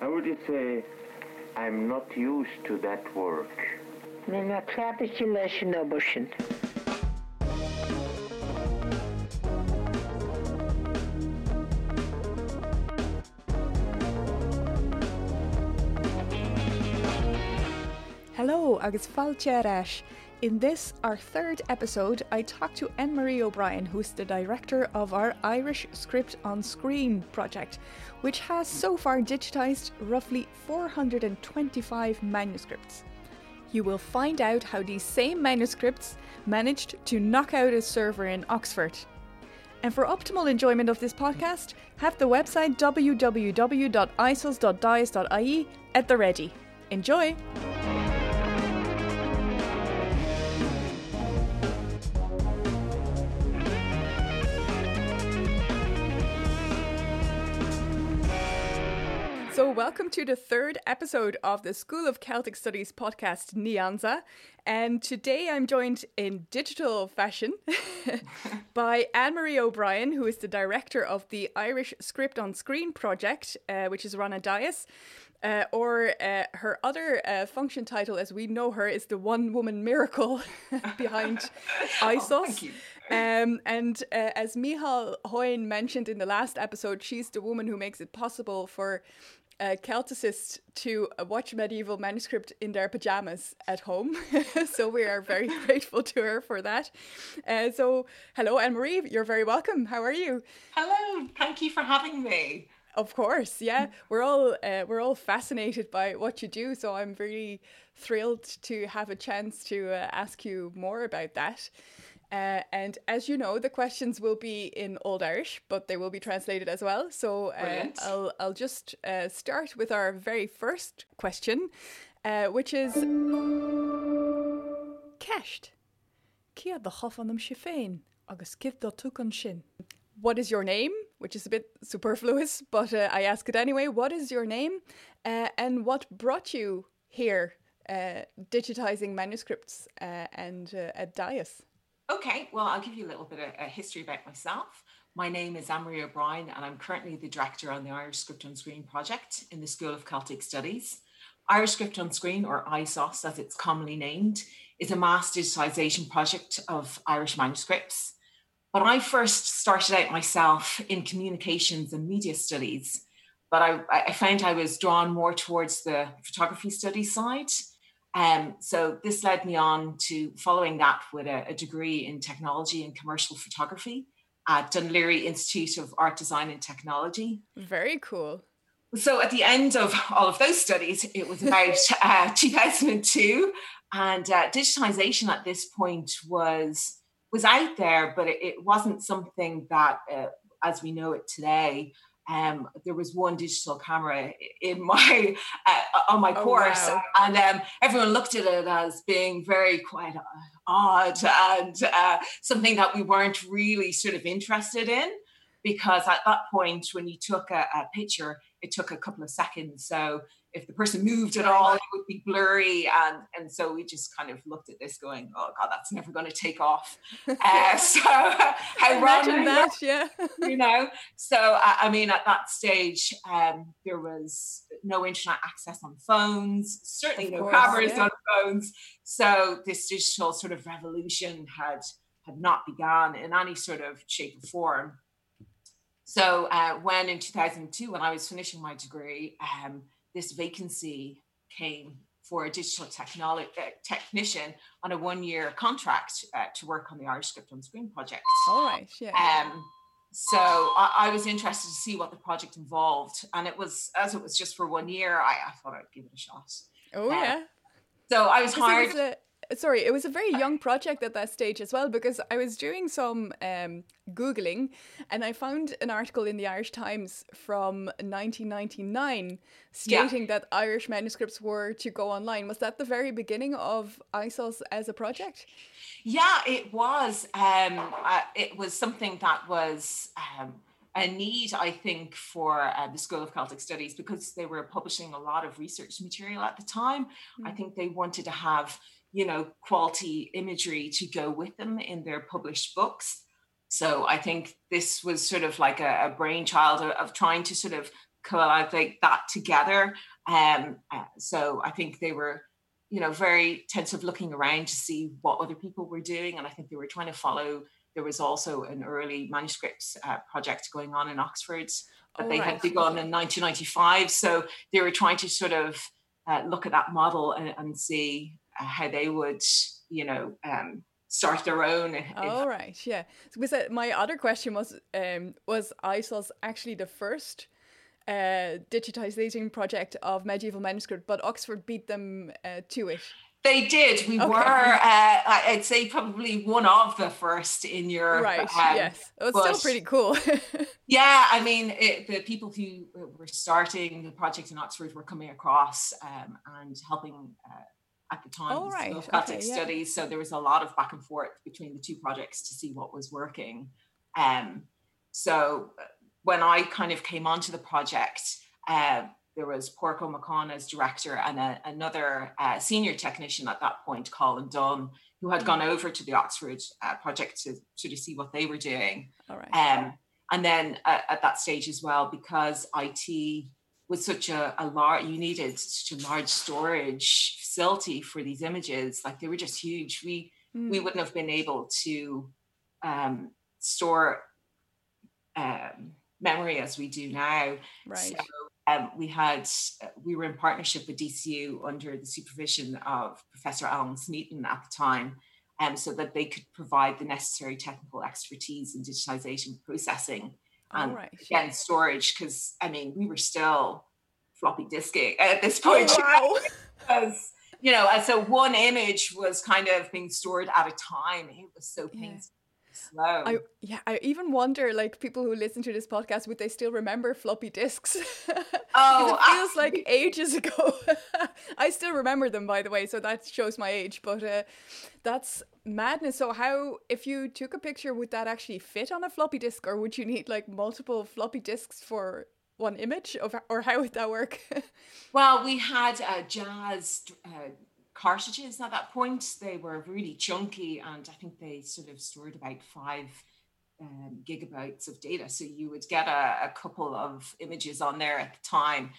How would you say I'm not used to that work? Na na clapis you leis. Hello, agus faltearás. In this, our third episode, I talked to Anne Marie O'Brien, who's the director of our Irish Script on Screen project, which has so far digitised roughly 425 manuscripts. You will find out how these same manuscripts managed to knock out a server in Oxford. And for optimal enjoyment of this podcast, have the website www.isos.dias.ie at the ready. Enjoy! Welcome to the third episode of the School of Celtic Studies podcast, Ní hansae. And today I'm joined in digital fashion by Anne Marie O'Brien, who is the director of the Irish Script on Screen project, uh, which is run at Dias. Uh, or uh, her other uh, function title, as we know her, is the one woman miracle behind ISOS. Um, and uh, as Mícheál Hoyne mentioned in the last episode, she's the woman who makes it possible for uh, Celticist to watch medieval manuscript in their pajamas at home. so we are very grateful to her for that. Uh, so hello, Anne Marie, you're very welcome. How are you? Hello, thank you for having me. Of course, yeah. We're all uh, we're all fascinated by what you do, so I'm really thrilled to have a chance to uh, ask you more about that. Uh, and as you know, the questions will be in Old Irish, but they will be translated as well. So uh, I'll I'll just uh, start with our very first question, uh, which is Ceist. Ciad the chof an féin agus do an. What is your name? Which is a bit superfluous, but uh, I ask it anyway. What is your name, uh, and what brought you here, uh, digitizing manuscripts uh, and uh, at Dias? Okay, well, I'll give you a little bit of a history about myself. My name is Anne-Marie O'Brien, and I'm currently the director on the Irish Script on Screen project in the School of Celtic Studies. Irish Script on Screen, or ISOS as it's commonly named, is a mass digitisation project of Irish manuscripts. But I first started out myself in communications and media studies, but I, I found I was drawn more towards the photography study side. Um, so this led me on to following that with a, a degree in technology and commercial photography at Dún Laoghaire Institute of Art Design and Technology. Very cool. So at the end of all of those studies, it was about uh, 2002, and uh, digitization at this point was was out there, but it, it wasn't something that, uh, as we know it today, um, there was one digital camera in my uh, on my Oh, course, wow. and um, everyone looked at it as being very quite uh, odd and uh, something that we weren't really sort of interested in. Because at that point, when you took a, a picture, it took a couple of seconds. So if the person moved at all, it would be blurry, and and so we just kind of looked at this, going, "Oh God, that's never going to take off." Uh, so how Imagine that, yeah. you know so I, I mean at that stage um there was no internet access on phones certainly Of no cameras yeah. on phones so this digital sort of revolution had had not begun in any sort of shape or form so uh, when in 2002 when i was finishing my degree um this vacancy came for a digital technology uh, technician on a one-year contract uh, to work on the Irish Script on Screen project. All right, yeah. Um, so I, I was interested to see what the project involved, and it was as it was just for one year. I, I thought I'd give it a shot. oh, uh, yeah. So I was 'Cause it hired. was a- sorry, it was a very young project at that stage as well because I was doing some um, Googling and I found an article in the Irish Times from 1999 Yeah. stating that Irish manuscripts were to go online. Was that the very beginning of ISOS as a project? Yeah, it was. Um, uh, it was something that was um, a need, I think, for uh, the School of Celtic Studies because they were publishing a lot of research material at the time. I think they wanted to have, you know, quality imagery to go with them in their published books. So I think this was sort of like a, a brainchild of, of trying to sort of collate that together. Um, uh, so I think they were, you know, very tense of looking around to see what other people were doing, and I think they were trying to follow. There was also an early manuscripts uh, project going on in Oxford that oh, they right. had begun in 1995. So they were trying to sort of uh, look at that model and, and see how they would, you know, um, start their own. All right, yeah. Because uh, my other question was, um, was ISOS actually the first uh, digitization project of medieval manuscript, but Oxford beat them uh, to it. They did. We okay. were, uh, I'd say, probably one of the first in Europe. Right. Um, yes. It was but, still pretty cool. yeah. I mean, it, the people who were starting the project in Oxford were coming across um, and helping uh, at the time oh, right. Celtic okay, studies. Yeah. So there was a lot of back and forth between the two projects to see what was working. Um, so uh, when I kind of came onto the project, uh, there was Ó Macháin as director and a, another uh, senior technician at that point, Colin Dunn, who had gone over to the Oxford uh, project to sort of see what they were doing. All right. Um, and then uh, at that stage as well, because IT was such a, a large, you needed such a large storage facility for these images. Like they were just huge. We mm. we wouldn't have been able to um, store um, memory as we do now. Right. So, um, we had we were in partnership with DCU under the supervision of Professor Alan Smeaton at the time, um, so that they could provide the necessary technical expertise in digitization processing and right. again storage. Because I mean, we were still floppy disking at this point. Oh, wow. because you know, and so one image was kind of being stored at a time. It was so painful slow. I yeah, I even wonder like people who listen to this podcast would they still remember floppy disks? Oh, it feels like ages ago. I still remember them by the way, so that shows my age, but uh, that's madness. So how if you took a picture would that actually fit on a floppy disk or would you need like multiple floppy disks for one image of, or how would that work? well, we had a Jaz uh, cartridges at that point. They were really chunky, and I think they sort of stored about five um, gigabytes of data. So you would get a, a, couple of images on there at the time.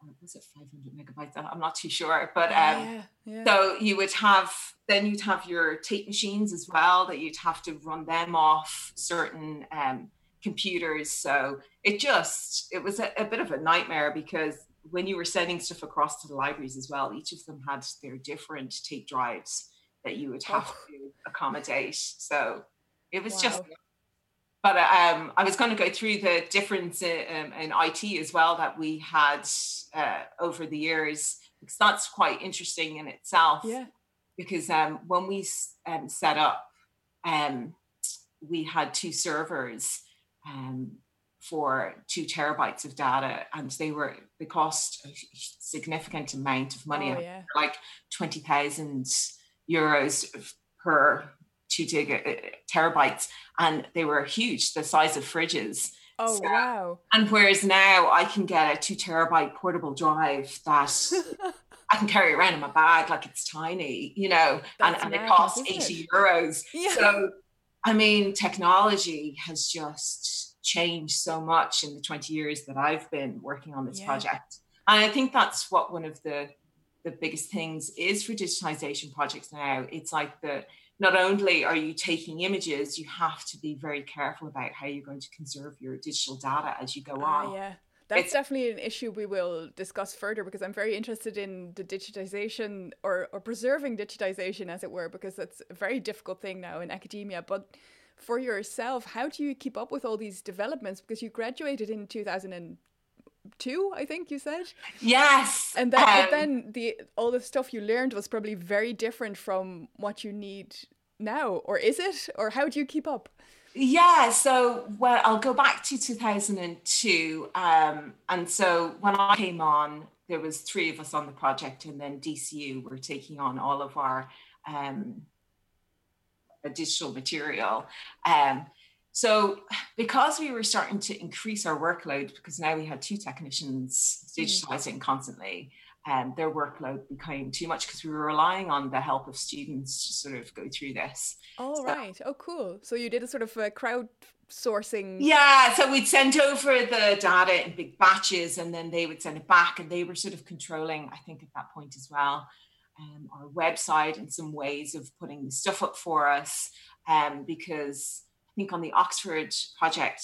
Or was it 500 megabytes? I'm not too sure, but um, yeah, yeah. so you would have then you'd have your tape machines as well that you'd have to run them off certain um, computers. So it just it was a, a bit of a nightmare because when you were sending stuff across to the libraries as well, each of them had their different tape drives that you would have oh. to accommodate. So it was wow. just. But um, I was going to go through the difference in, um, in IT as well that we had uh, over the years because that's quite interesting in itself. Yeah. Because um, when we um, set up, um, we had two servers um, for two terabytes of data and they were they cost a significant amount of money oh, yeah. like 20,000 euros per two giga, uh, terabytes and they were huge the size of fridges oh so, wow and whereas now i can get a two terabyte portable drive that I can carry around in my bag like it's tiny, you know, and, and it costs 80 it? euros. Yeah. So, I mean, technology has just changed so much in the 20 years that I've been working on this yeah. project. And I think that's what one of the the biggest things is for digitization projects now. It's like the not only are you taking images, you have to be very careful about how you're going to conserve your digital data as you go ah, on. Uh, yeah. That's it's, definitely an issue we will discuss further because I'm very interested in the digitization or, or preserving digitization, as it were, because that's a very difficult thing now in academia. But for yourself, how do you keep up with all these developments? Because you graduated in 2002, I think you said. Yes. And then, um, but then the all the stuff you learned was probably very different from what you need now, or is it? Or how do you keep up? Yeah, so well, I'll go back to 2002. Um, and so when I came on, there was three of us on the project, and then DCU were taking on all of our um, digital material. Um, so because we were starting to increase our workload, because now we had two technicians digitizing constantly, um, their workload became too much because we were relying on the help of students to sort of go through this. Oh, so, right. Oh, cool. So you did a sort of a crowd sourcing. Yeah. So we'd send over the data in big batches and then they would send it back and they were sort of controlling, I think, at that point as well, um, our website and some ways of putting the stuff up for us. Um, because I think on the Oxford project,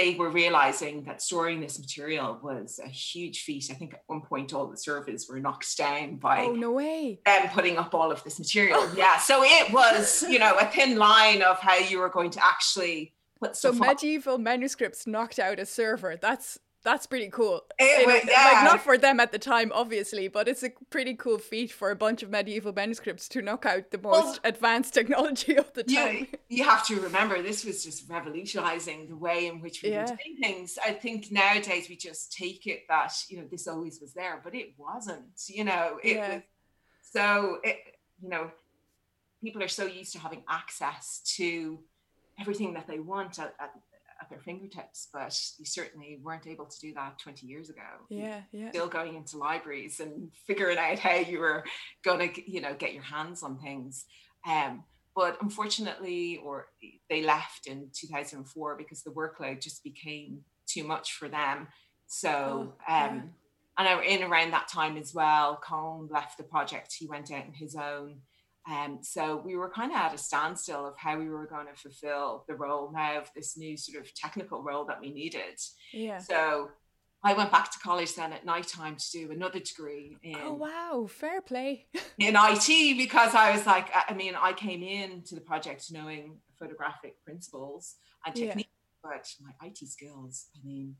they were realizing that storing this material was a huge feat. I think at one point all the servers were knocked down by oh no way them putting up all of this material. yeah, so it was you know a thin line of how you were going to actually put. So medieval up. manuscripts knocked out a server. That's that's pretty cool. It, yeah. Like not for them at the time, obviously, but it's a pretty cool feat for a bunch of medieval manuscripts to knock out the most well, advanced technology of the time. You, you have to remember this was just revolutionizing the way in which we yeah. were doing things. I think nowadays we just take it that you know this always was there, but it wasn't. You know, it yeah. was so it. You know, people are so used to having access to everything that they want at, at at their fingertips, but you certainly weren't able to do that 20 years ago. Yeah, yeah. Still going into libraries and figuring out how you were going to, you know, get your hands on things. Um, but unfortunately, or they left in 2004 because the workload just became too much for them. So, oh, um, yeah. and in around that time as well, Colin left the project. He went out on his own. Um, so we were kind of at a standstill of how we were going to fulfill the role now of this new sort of technical role that we needed. Yeah. So I went back to college then at night time to do another degree in Oh wow, fair play. in IT because I was like I mean I came in to the project knowing photographic principles and techniques yeah. but my IT skills I mean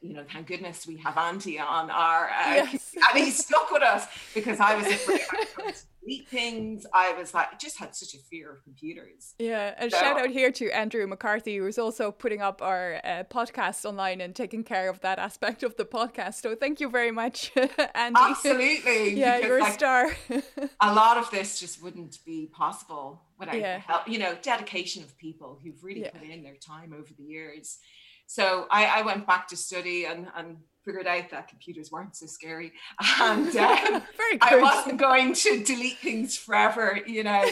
you know, thank goodness we have Andy on our, uh, yes. and he stuck with us because I was delete things. I was like, I just had such a fear of computers. Yeah, and so, shout out here to Andrew McCarthy, who's also putting up our uh, podcast online and taking care of that aspect of the podcast. So thank you very much, Andy. Absolutely. yeah, you're like, a star. a lot of this just wouldn't be possible without yeah. help, you know, dedication of people who've really yeah. put in their time over the years. So I, I went back to study and, and figured out that computers weren't so scary and um, I wasn't going to delete things forever, you know.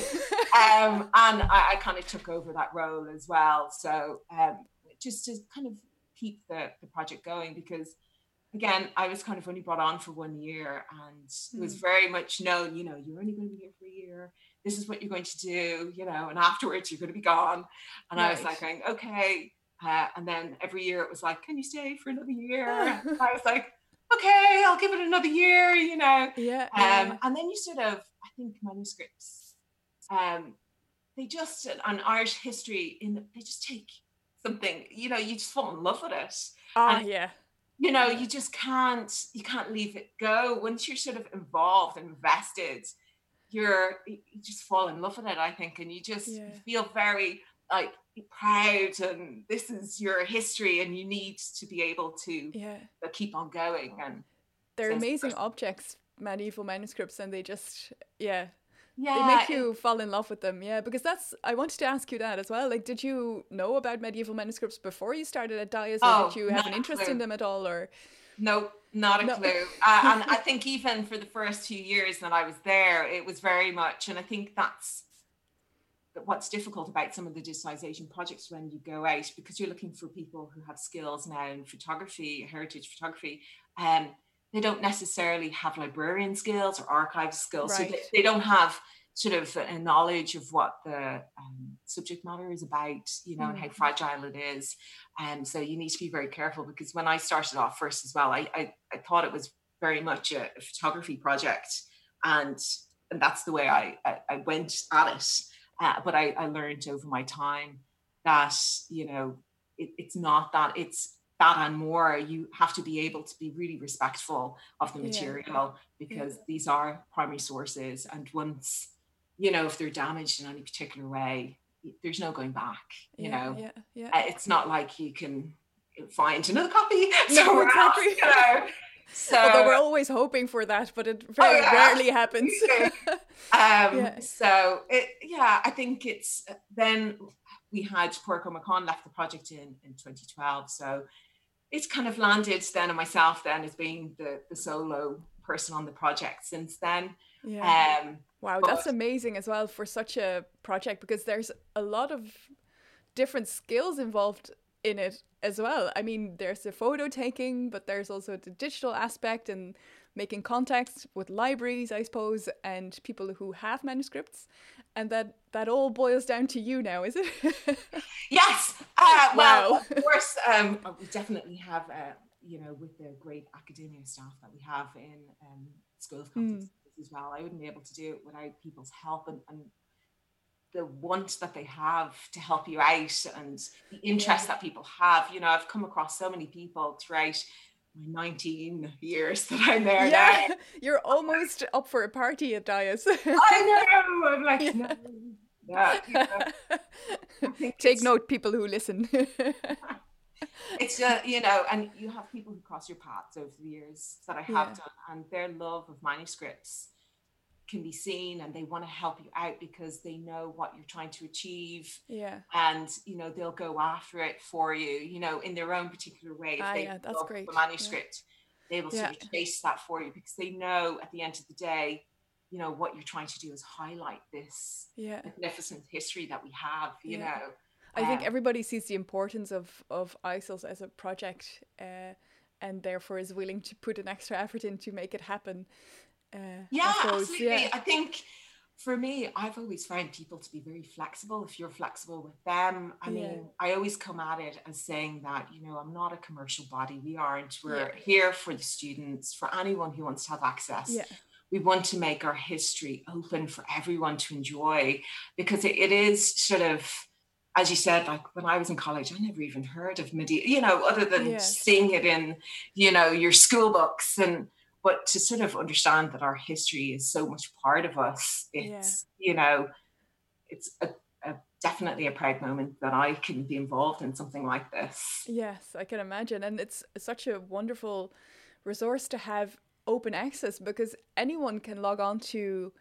um, and I, I kind of took over that role as well. So um, just to kind of keep the, the project going because again, I was kind of only brought on for one year and mm. it was hmm. very much known, you know, you're only going to be here for a year. This is what you're going to do, you know, and afterwards you're going to be gone. And right. I was like going, okay, uh, and then every year it was like, can you stay for another year? I was like, okay, I'll give it another year, you know. Yeah, um. And then you sort of, I think manuscripts, um, they just, an Irish history, in they just take something, you know, you just fall in love with it. Oh, and, yeah. You know, you just can't, you can't leave it go. Once you're sort of involved invested, you're, you just fall in love with it, I think. And you just yeah. feel very like proud and this is your history and you need to be able to yeah. keep on going and they're amazing objects medieval manuscripts and they just yeah. Yeah they make you fall in love with them yeah because that's i wanted to ask you that as well like did you know about medieval manuscripts before you started at Dias or oh, did you have an interest in them at all or? No not a no. clue. Uh, and i think even for the first few years that i was there it was very much and i think that's what's difficult about some of the digitalization projects when you go out because you're looking for people who have skills now in photography heritage photography um, they don't necessarily have librarian skills or archive skills right. so they, they, don't have sort of a knowledge of what the um, subject matter is about you know mm. and how mm. fragile it is and um, so you need to be very careful because when i started off first as well i i, I thought it was very much a, a photography project and and that's the way I, I, I went at it uh, but I, I learned over my time that, you know, it, it's not that, it's that and more. You have to be able to be really respectful of the material yeah. because yeah. these are primary sources. And once, you know, if they're damaged in any particular way, there's no going back, you yeah, know. Yeah, yeah. Uh, it's not like you can find another copy. No, exactly. Else, you know? So, Although we're always hoping for that, but it very oh, yeah. rarely happens. um, yeah. So it, yeah, I think it's then we had Ó Macháin left the project in in 2012. So it's kind of landed then on myself then as being the the solo person on the project since then. Yeah. Um, wow, but- that's amazing as well for such a project because there's a lot of different skills involved in it as well. I mean, there's the photo taking, but there's also the digital aspect and making contacts with libraries, I suppose, and people who have manuscripts. And that that all boils down to you now, is it? Yes. Uh, well, Wow. of course, um, we definitely have, uh, you know, with the great academia staff that we have in um, School of Celtic Mm. As well. I wouldn't be able to do it without people's help and, and the want that they have to help you out and the interest that people have. You know, I've come across so many people throughout my 19 years that I'm there yeah, now. you're almost up for a party at Dias. I know. I'm like, no. Yeah, you know, Take note, people who listen. it's uh, you know and you have people who cross your paths over the years that i have Yeah. done and their love of manuscripts can be seen and they want to help you out because they know what you're trying to achieve yeah, and you know they'll go after it for you you know in their own particular way if Ah, they yeah, that's great. the Yeah. manuscript they will sort Yeah. of chase that for you because they know at the end of the day you know what you're trying to do is highlight this yeah. magnificent history that we have you Yeah. know I think Um, everybody sees the importance of of ISOS as a project, uh, and therefore is willing to put an extra effort in to make it happen. Uh, Yeah, absolutely. Yeah, I think for me, I've always found people to be very flexible. If you're flexible with them, I Yeah. mean, I always come at it as saying that, you know, I'm not a commercial body. We aren't. We're Yeah. here for the students, for anyone who wants to have access. yeah, We want to make our history open for everyone to enjoy because it, it is sort of, as you said, like when I was in college, I never even heard of medieval, you know, other than seeing it in, you know, your school books and but to sort of understand that our history is so much part of us, it's you know, it's a, a definitely a proud moment that I can be involved in something like this. yes, I can imagine, and it's such a wonderful resource to have open access because anyone can log on to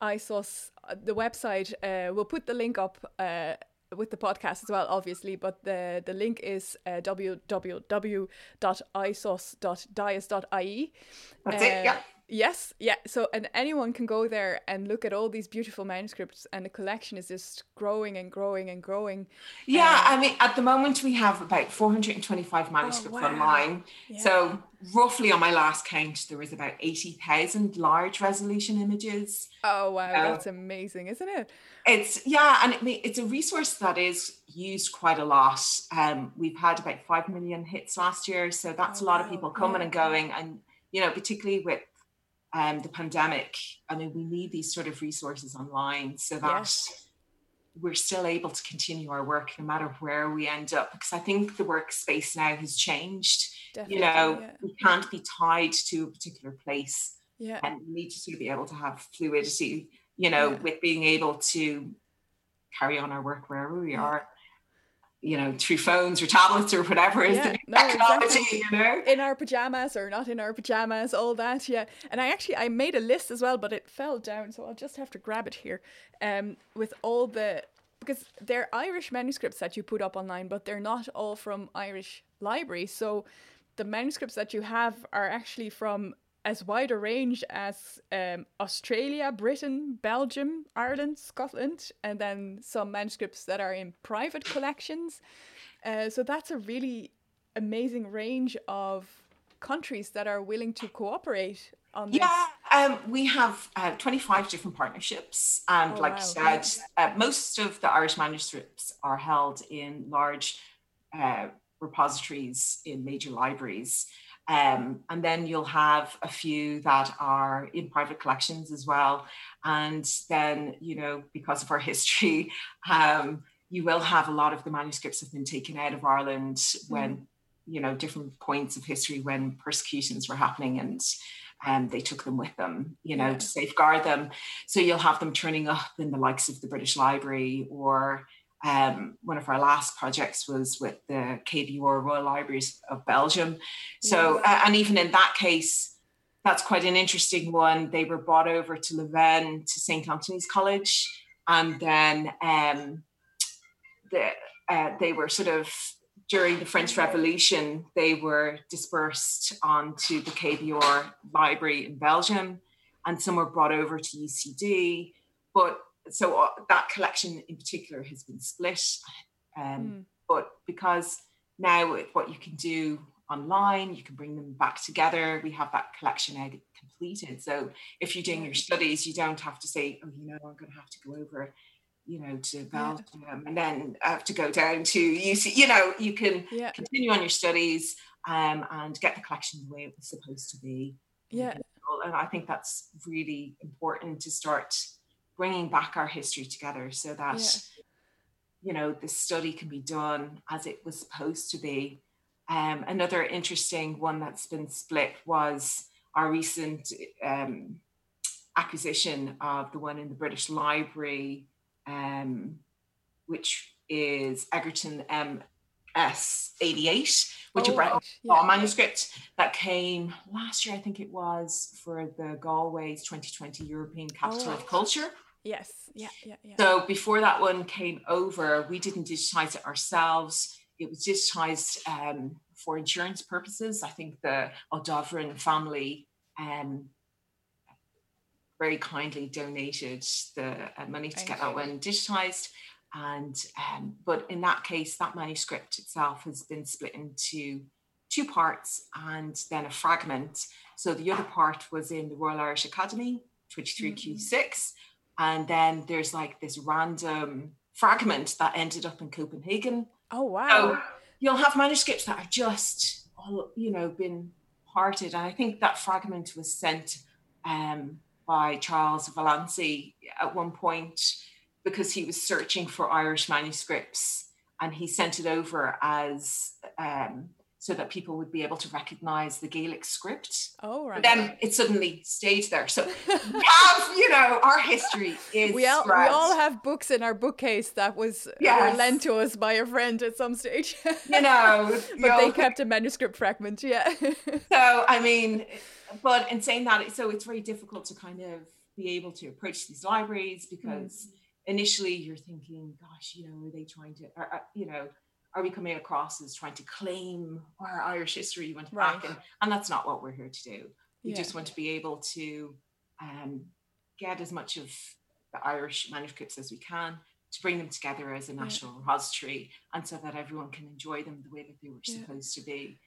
ISOS, uh, the website. Uh, we'll put the link up. Uh, with the podcast as well, obviously, but the, the link is uh, www.isos.dias.ie. That's it. Yeah. Yes, yeah. So, and anyone can go there and look at all these beautiful manuscripts, and the collection is just growing and growing and growing. Yeah, I mean, at the moment we have about 425 manuscripts wow. online. Yeah. So, roughly on my last count, there was about 80,000 large resolution images. Oh wow, that's amazing, isn't it? It's, yeah, and it, it's a resource that is used quite a lot. Um, we've had about 5 million hits last year. So, that's Oh, a lot of people coming yeah. and going. And, you know, particularly with um, the pandemic, I mean, we need these sort of resources online so that Yes. we're still able to continue our work no matter where we end up because i think the workspace now has changed Definitely. you know yeah. we can't be tied to a particular place yeah. and we need to sort of be able to have fluidity you know Yeah. with being able to carry on our work wherever we are you know through phones or tablets or whatever is Yeah, the no, technology exactly. you know in our pajamas or not in our pajamas, all that, yeah. And I actually I made a list as well, but it fell down, so I'll just have to grab it here. Um, with all the because they're Irish manuscripts that you put up online, but they're not all from Irish libraries. So the manuscripts that you have are actually from as wide a range as um, Australia, Britain, Belgium, Ireland, Scotland, and then some manuscripts that are in private collections. Uh, so that's a really amazing range of countries that are willing to cooperate on this. Yeah, um, we have uh, 25 different partnerships. And Oh, like wow. you said, uh, most of the Irish manuscripts are held in large uh, repositories in major libraries. Um, and then you'll have a few that are in private collections as well. And then, you know, because of our history, um, you will have a lot of the manuscripts have been taken out of Ireland when, you know, different points of history when persecutions were happening and um, they took them with them, you know, Yeah. to safeguard them. So you'll have them turning up in the likes of the British Library or um, one of our last projects was with the KBR Royal Libraries of Belgium. So, uh, and even in that case, that's quite an interesting one. They were brought over to Leuven to St. Anthony's College, and then um, the, uh, they were sort of during the French Revolution, they were dispersed onto the KBR library in Belgium, and some were brought over to UCD. But so uh, that collection in particular has been split. Um, mm. But because now what you can do online, you can bring them back together. We have that collection now completed. So if you're doing your studies, you don't have to say, oh, you know, I'm going to have to go over you know, to Belgium yeah. and then have to go down to UC. You know, you can yeah. continue on your studies um, and get the collection the way it was supposed to be. Yeah. And I think that's really important to start bringing back our history together so that, yeah. you know, the study can be done as it was supposed to be. Um, another interesting one that's been split was our recent um, acquisition of the one in the British Library um, which is Egerton MS 88, which oh, is a yeah. manuscript that came last year, I think it was, for the Galway's 2020 European Capital oh, of Culture. Yes, yeah, yeah, yeah. So before that one came over, we didn't digitize it ourselves. It was digitized um, for insurance purposes. I think the O'Dovran family um, very kindly donated the uh, money to Thank get you. that one digitized. And um, but in that case, that manuscript itself has been split into two parts and then a fragment. So the other part was in the Royal Irish Academy, 23Q6. And then there's like this random fragment that ended up in Copenhagen. Oh wow. So you'll have manuscripts that are just all, you know, been parted. And I think that fragment was sent um, by Charles Vallancey at one point because he was searching for Irish manuscripts and he sent it over as um, so that people would be able to recognize the Gaelic script. Oh, right. But then it suddenly stayed there. So we have, you know, our history is. We all, we all have books in our bookcase that was yes. lent to us by a friend at some stage. you know, but they kept a manuscript fragment. Yeah. so, I mean, but in saying that, so it's very difficult to kind of be able to approach these libraries because mm. initially you're thinking, gosh, you know, are they trying to, are, you know, are we coming across as trying to claim our Irish history went right. back? And, and that's not what we're here to do. We yeah. just want to be able to um, get as much of the Irish manuscripts as we can to bring them together as a national yeah. repository and so that everyone can enjoy them the way that they were yeah. supposed to be.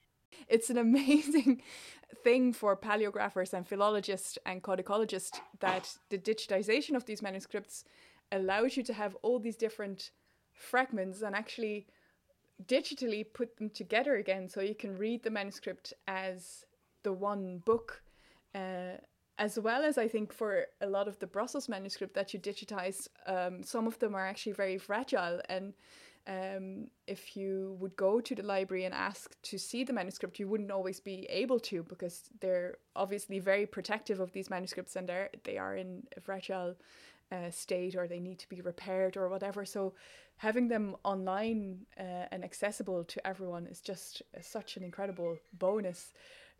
It's an amazing thing for paleographers and philologists and codicologists that the digitization of these manuscripts allows you to have all these different fragments and actually digitally put them together again so you can read the manuscript as the one book. Uh, as well as I think for a lot of the Brussels manuscript that you digitize, um, some of them are actually very fragile and um, if you would go to the library and ask to see the manuscript, you wouldn't always be able to because they're obviously very protective of these manuscripts and they're they are in a fragile uh, state or they need to be repaired or whatever. So having them online uh, and accessible to everyone is just uh, such an incredible bonus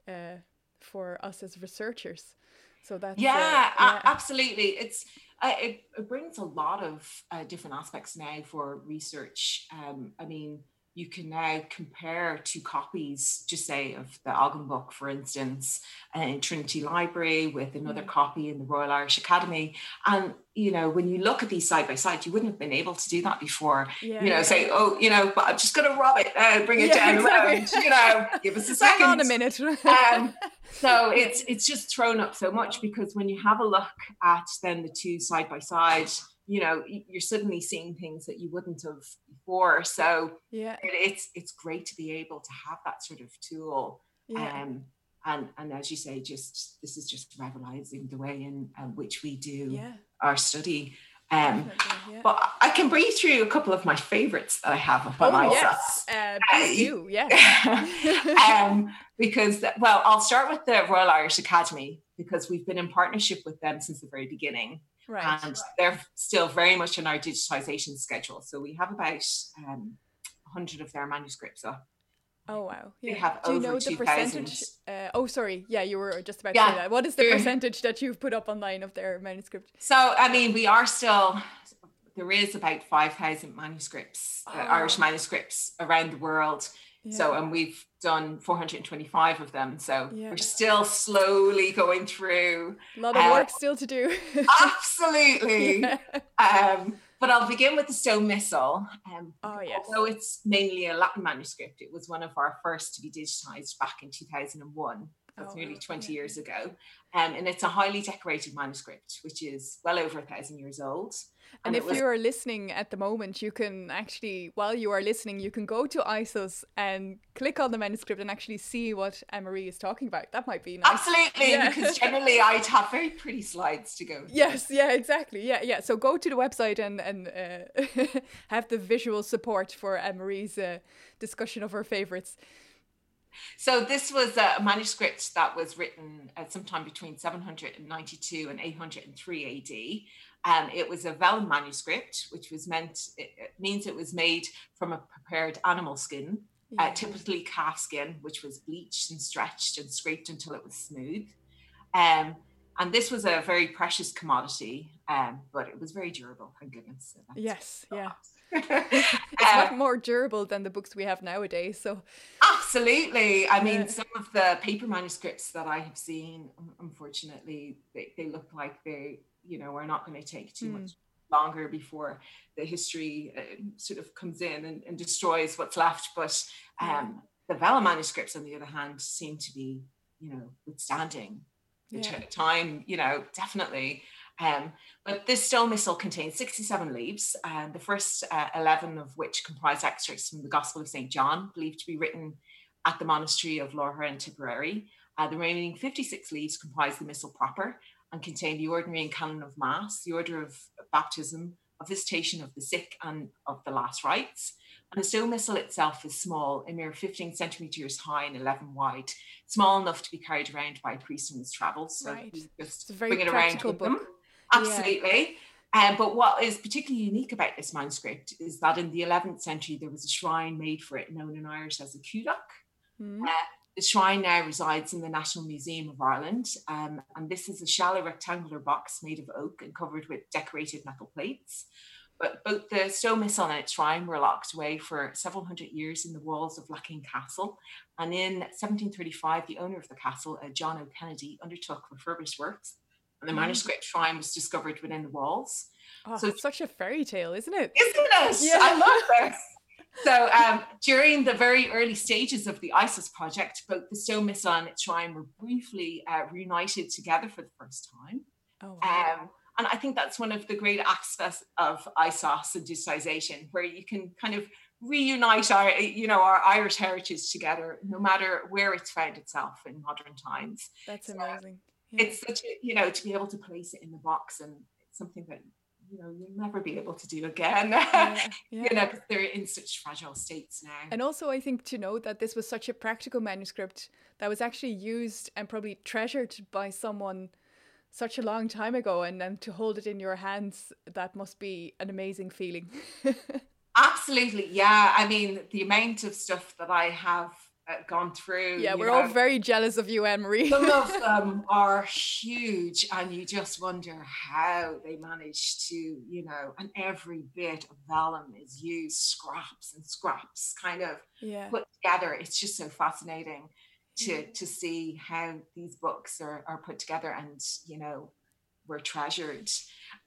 uh, for us as researchers. So that's yeah, uh, yeah. absolutely. It's uh, it, it, brings a lot of uh, different aspects now for research. Um, I mean, you can now compare two copies, just say of the Alban book, for instance, in Trinity Library with another mm. copy in the Royal Irish Academy. And, you know, when you look at these side by side, you wouldn't have been able to do that before. Yeah, you know, yeah. say, oh, you know, but I'm just going to rob it, uh, bring it yeah, down exactly. around, you know, give us a second. Hang on a minute. um, so it's it's just thrown up so much because when you have a look at then the two side by side, you know, you're suddenly seeing things that you wouldn't have before. So yeah, it, it's it's great to be able to have that sort of tool. Yeah. Um, and and as you say, just this is just revolutionizing the way in um, which we do yeah. our study. Um, yeah. But I can bring you through a couple of my favorites that I have of oh, myself. Yes, uh, please do. Yeah. um, because well, I'll start with the Royal Irish Academy because we've been in partnership with them since the very beginning. Right. And they're still very much in our digitization schedule. So we have about um, 100 of their manuscripts up. Oh wow! Yeah. They have Do you know the percentage? Uh, oh, sorry. Yeah, you were just about yeah. to say that. What is the percentage that you've put up online of their manuscript? So, I mean, we are still there is about 5,000 manuscripts, uh, Oh. Irish manuscripts around the world. So, and we've done 425 of them. So Yeah. we're still slowly going through. a lot of uh, work still to do. Absolutely. Yeah. Um, but I'll begin with the Stowe Missal. Um, Oh, yes. Although it's mainly a Latin manuscript, it was one of our first to be digitized back in 2001. That's Oh, nearly 20 Yeah. years ago. Um, and it's a highly decorated manuscript, which is well over a thousand years old. And it if was- you are listening at the moment, you can actually, while you are listening, you can go to ISOS and click on the manuscript and actually see what Anne-Marie is talking about. That might be nice. Absolutely, Yeah. because generally I'd have very pretty slides to go. through. Yes, yeah, exactly. Yeah, yeah. So go to the website and and uh, have the visual support for Anne Marie's uh, discussion of her favorites. So this was a manuscript that was written at sometime between 792 and 803 AD. Um, it was a vellum manuscript, which was meant it, it means it was made from a prepared animal skin, uh, typically calf skin, which was bleached and stretched and scraped until it was smooth. Um, and this was a very precious commodity, um, but it was very durable. Thank goodness. So Yes, yeah. Uh, It's not more durable than the books we have nowadays. So Absolutely. I mean, Yeah. some of the paper manuscripts that I have seen, unfortunately, they, they look like they, you know, we're not going to take too Hmm. much longer before the history uh, sort of comes in and, and destroys what's left. But um, the vellum manuscripts, on the other hand, seem to be, you know, withstanding the Yeah. t- time, you know, definitely. Um, but this Stowe missal contains 67 leaves, and the first uh, 11 of which comprise extracts from the Gospel of St. John, believed to be written at the monastery of Lorha in Tipperary. Uh, the remaining 56 leaves comprise the missal proper and contain the ordinary and canon of Mass, the order of baptism, of visitation of the sick, and of the last rites. And the Stowe missal itself is small, a mere 15 centimeters high and 11 wide, small enough to be carried around by a priest on his travels. So Right. just it's a very bring it around practical with them. book. Absolutely. Um, but what is particularly unique about this manuscript is that in the 11th century, there was a shrine made for it known in Irish as a cúdach. Mm. The shrine now resides in the National Museum of Ireland, um, and this is a shallow rectangular box made of oak and covered with decorated metal plates. But both the Stowe missal and its shrine were locked away for several hundred years in the walls of Lackeen Castle. And in 1735, the owner of the castle, uh, John O'Kennedy, undertook refurbished works, and the Mm. manuscript shrine was discovered within the walls. Oh, So- it's such a fairy tale, isn't it? Isn't it? Yeah. I love this. So um, during the very early stages of the ISOS project, both the Stowe missal and its shrine were briefly uh, reunited together for the first time. Oh, wow. Um, and I think that's one of the great aspects of ISOS and digitization, where you can kind of reunite our, you know, our Irish heritage together, no matter where it's found itself in modern times. that's so amazing. Yeah. It's such a, you know, to be able to place it in the box and it's something that, you know, you'll never be able to do again. yeah, yeah. you know, 'cause they're in such fragile states now. And also, I think to know that this was such a practical manuscript that was actually used and probably treasured by someone such a long time ago, and then to hold it in your hands, that must be an amazing feeling. Absolutely, yeah. I mean, the amount of stuff that I have gone through. yeah, we're all very jealous of you, Anne Marie. Some of them are huge, and you just wonder how they manage to, you know, and every bit of vellum is used, scraps and scraps, kind of yeah, put together. It's just so fascinating to to see how these books are, are put together and you know were treasured.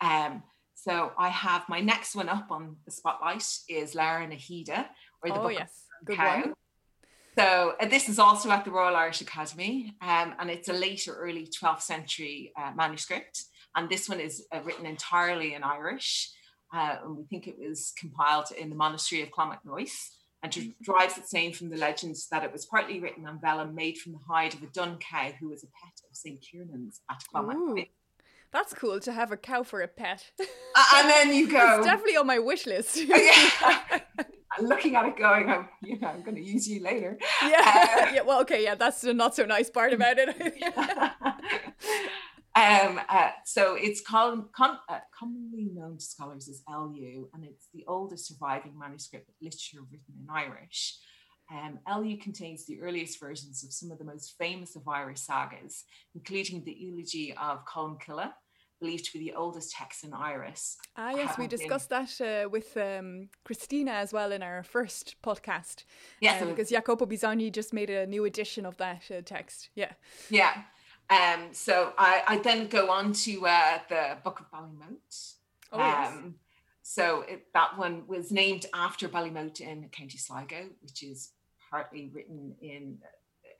Um, so I have my next one up on the spotlight is Lebor na hUidre, or the oh book yes, good cow. one. So uh, this is also at the Royal Irish Academy, um, and it's a later, early 12th century uh, manuscript. And this one is uh, written entirely in Irish, uh, and we think it was compiled in the monastery of Clonmacnoise, and Mm-hmm. it derives its name from the legends that it was partly written on vellum made from the hide of a dun cow who was a pet of St. Kiernan's at Clonmacnoise. That's cool to have a cow for a pet. A- and then you go, it's definitely on my wish list. looking at it going, I'm, you know, I'm going to use you later. yeah, yeah. Well, okay, yeah, that's the not so nice part about it. um, uh, so it's called, con, uh, commonly known to scholars as LU, and it's the oldest surviving manuscript literature written in Irish. Um, LU contains the earliest versions of some of the most famous of Irish sagas, including the eulogy of Colm Cille, believed to be the oldest text in Irish. Ah, yes, we discussed been... that uh, with um, Christina as well in our first podcast. Yeah, um, because Jacopo Bisogni just made a new edition of that uh, text. Yeah. Yeah. Um, so I, I then go on to uh, the Book of Ballymote. Oh, yes. Um, so it, that one was named after Ballymote in County Sligo, which is partly written in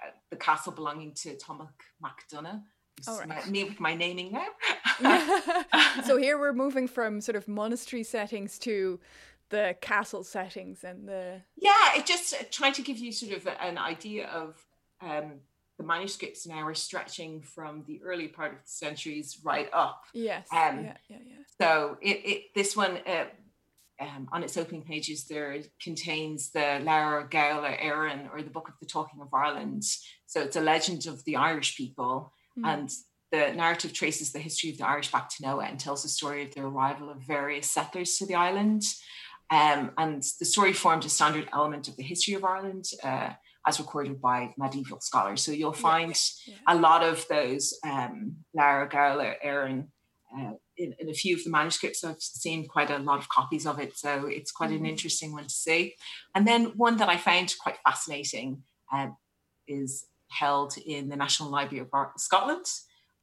uh, the castle belonging to Tomach MacDonagh. All right. my, me with my naming now. so here we're moving from sort of monastery settings to the castle settings and the yeah it just uh, trying to give you sort of an idea of um, the manuscripts now are stretching from the early part of the centuries right up. Yes. Um, yeah, yeah, yeah. So it, it this one uh, um, on its opening pages there contains the Leabhar Gabhála Éireann or the Book of the Taking of Ireland. So it's a legend of the Irish people, mm. and the narrative traces the history of the Irish back to Noah and tells the story of the arrival of various settlers to the island. Um, and the story formed a standard element of the history of Ireland. Uh, as recorded by medieval scholars. So you'll find yeah, yeah. a lot of those um, Leabhar Gabhála Éireann uh, in, in, a few of the manuscripts. I've seen quite a lot of copies of it, so it's quite mm-hmm. an interesting one to see. And then one that I found quite fascinating uh, is held in the National Library of Scotland.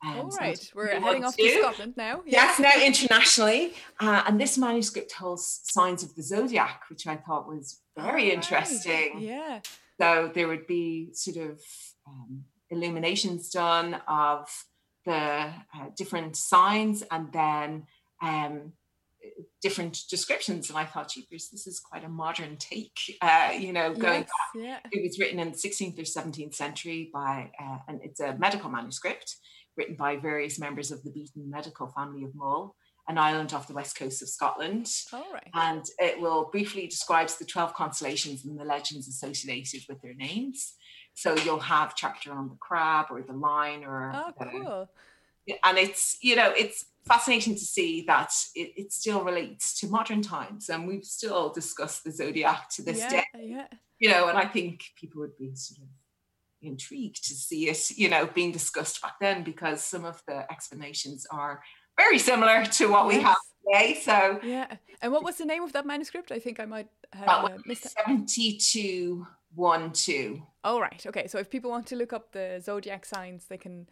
Um, All right, so we're heading off to Scotland now. Yes, now internationally. Uh, and this manuscript holds signs of the zodiac, which I thought was very interesting. Yeah. So there would be sort of um, illuminations done of the uh, different signs and then um, different descriptions. And I thought, jeepers, this is quite a modern take, uh, you know, going yes, yeah. It was written in the 16th or 17th century by, uh, and it's a medical manuscript written by various members of the Beaton medical family of Mull an island off the west coast of Scotland. All right. And it will briefly describes the 12 constellations and the legends associated with their names. So you'll have chapter on the crab or the line or Oh the, cool. And it's, you know, it's fascinating to see that it, it still relates to modern times and we've still discuss the zodiac to this yeah, day. Yeah. You know, and I think people would be sort of intrigued to see it, you know, being discussed back then because some of the explanations are very similar to what yes. we have today. So yeah. And what was the name of that manuscript? I think I might have uh, missed it. Seventy-two one two. Oh right. Okay. So if people want to look up the zodiac signs, they can.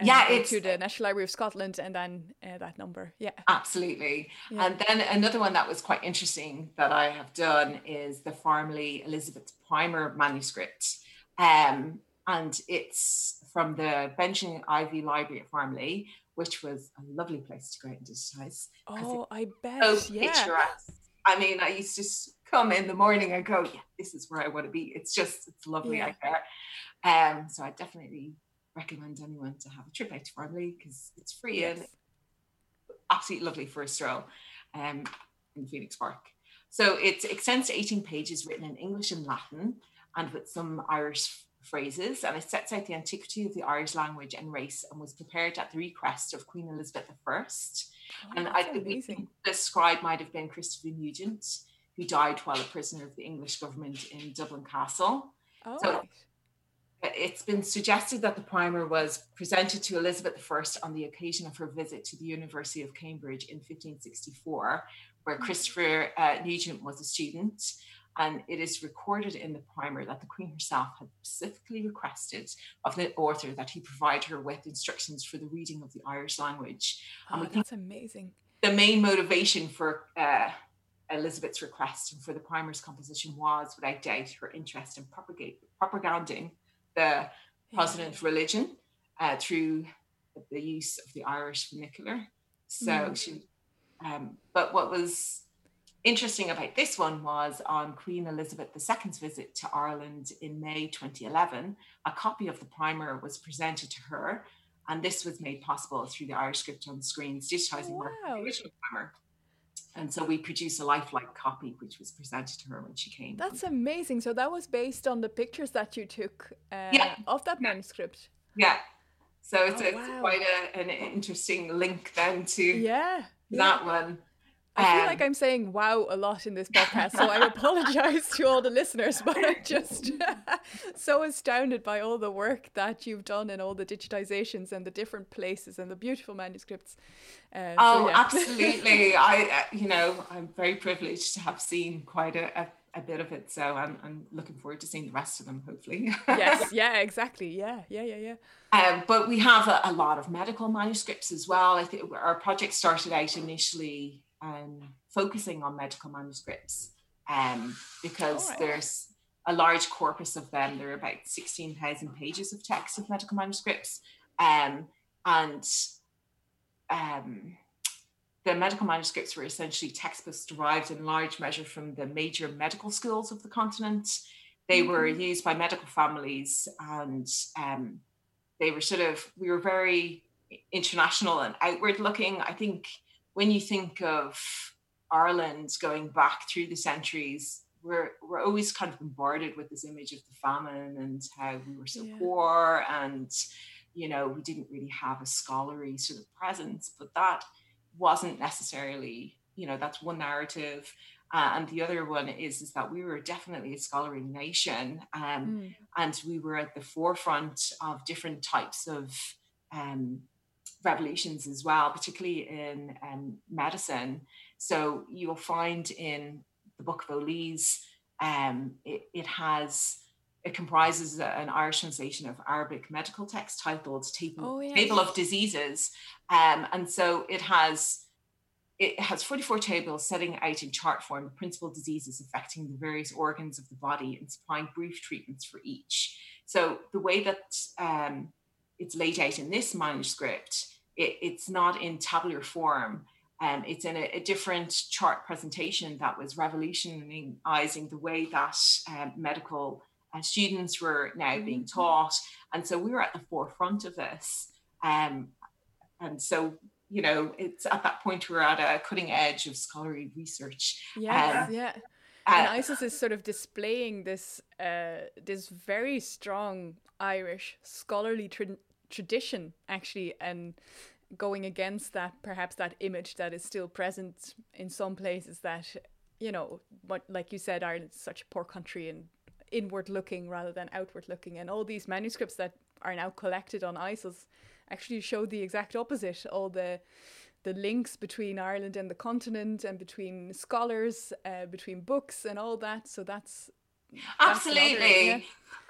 Yeah, it's to the National Library of Scotland and then uh, that number. Yeah, absolutely. Yeah. And then another one that was quite interesting that I have done is the Farmleigh Elizabeth Primer manuscript, um, and it's from the Benjamin Iveagh Library at Farmleigh, which was a lovely place to go and digitize. Oh, I bet. So yeah. picturesque. I mean, I used to come in the morning and go, yeah, this is where I want to be. It's just, it's lovely yeah. out there. Um, so I definitely recommend anyone to have a trip out to Farmleigh because it's free yes. and absolutely lovely for a stroll um, in Phoenix Park. So it extends to 18 pages written in English and Latin and with some Irish phrases, and it sets out the antiquity of the Irish language and race, and was prepared at the request of Queen Elizabeth I. Oh, and I think the scribe might have been Christopher Nugent, who died while a prisoner of the English government in Dublin Castle. Oh, so. It's been suggested that the primer was presented to Elizabeth I on the occasion of her visit to the University of Cambridge in 1564, where hmm. Christopher uh, Nugent was a student and it is recorded in the primer that the Queen herself had specifically requested of the author that he provide her with instructions for the reading of the Irish language. Oh, and that's amazing. The main motivation for uh, Elizabeth's request and for the primer's composition was, without doubt, her interest in propagate, propaganding the Protestant yeah. religion uh, through the use of the Irish vernacular. So mm. she, um, but what was interesting about this one was on Queen Elizabeth II's visit to Ireland in May 2011, a copy of the primer was presented to her, and this was made possible through the Irish Script on Screens digitizing wow. the original primer. And so we produced a lifelike copy, which was presented to her when she came. That's amazing. So that was based on the pictures that you took uh, yeah. of that manuscript. Yeah. So it's, oh, a, wow. quite a, an interesting link then to yeah, that yeah. one. I feel um, like I'm saying wow a lot in this podcast, so I apologize to all the listeners, but I'm just so astounded by all the work that you've done and all the digitizations and the different places and the beautiful manuscripts. Uh, oh, so yeah. absolutely. I, uh, you know, I'm very privileged to have seen quite a, a a bit of it. So I'm, I'm looking forward to seeing the rest of them, hopefully. yes, yeah, exactly. Yeah, yeah, yeah, yeah. Um, but we have a, a, lot of medical manuscripts as well. I think our project started out initially um, focusing on medical manuscripts um, because right. there's a large corpus of them. There are about 16,000 pages of text of medical manuscripts. Um, and um, the medical manuscripts were essentially textbooks derived in large measure from the major medical schools of the continent. They mm-hmm. were used by medical families and um, they were sort of, we were very international and outward looking. I think when you think of Ireland going back through the centuries, we're we're always kind of bombarded with this image of the famine and how we were so yeah. poor and you know we didn't really have a scholarly sort of presence but that wasn't necessarily you know that's one narrative uh, and the other one is is that we were definitely a scholarly nation um, mm. and we were at the forefront of different types of um, revolutions as well, particularly in um, medicine. So you'll find in the Book of O'Lees, um, it, it, has it comprises an Irish translation of Arabic medical text titled Table, oh, yes. Table of Diseases, um, and so it has it has 44 tables setting out in chart form the principal diseases affecting the various organs of the body and supplying brief treatments for each. So the way that um, it's laid out in this manuscript, it, it's not in tabular form. Um, it's in a, a, different chart presentation that was revolutionizing the way that um, medical uh, students were now being mm-hmm. taught. And so we were at the forefront of this. Um, and so, you know, it's at that point we're at a cutting edge of scholarly research. Yeah, um, yeah. And uh, ISOS is sort of displaying this uh, this very strong Irish scholarly tra- tradition actually and going against that perhaps that image that is still present in some places that you know what like you said Ireland's such a poor country and inward looking rather than outward looking. And all these manuscripts that are now collected on ISOS actually show the exact opposite. All the the links between Ireland and the continent and between scholars uh, between books and all that. So that's Absolutely. Yeah.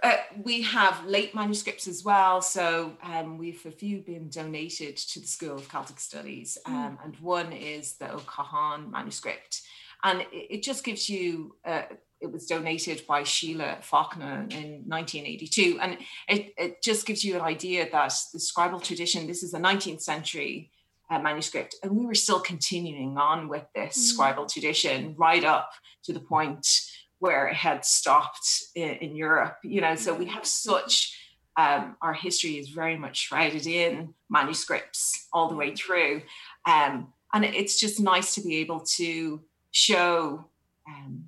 uh, we have late manuscripts as well. So um, we've a few been donated to the School of Celtic Studies, hmm. um, mm. and one is the O'Cahan manuscript. And it, it just gives you, uh, it was donated by Sheila Faulkner in 1982. And it, it just gives you an idea that the scribal tradition, this is a 19th century uh, manuscript, and we were still continuing on with this mm. scribal tradition right up to the point where it had stopped in, in Europe. You know, so we have such um, our history is very much shrouded in manuscripts all the way through, um, and it's just nice to be able to show, um,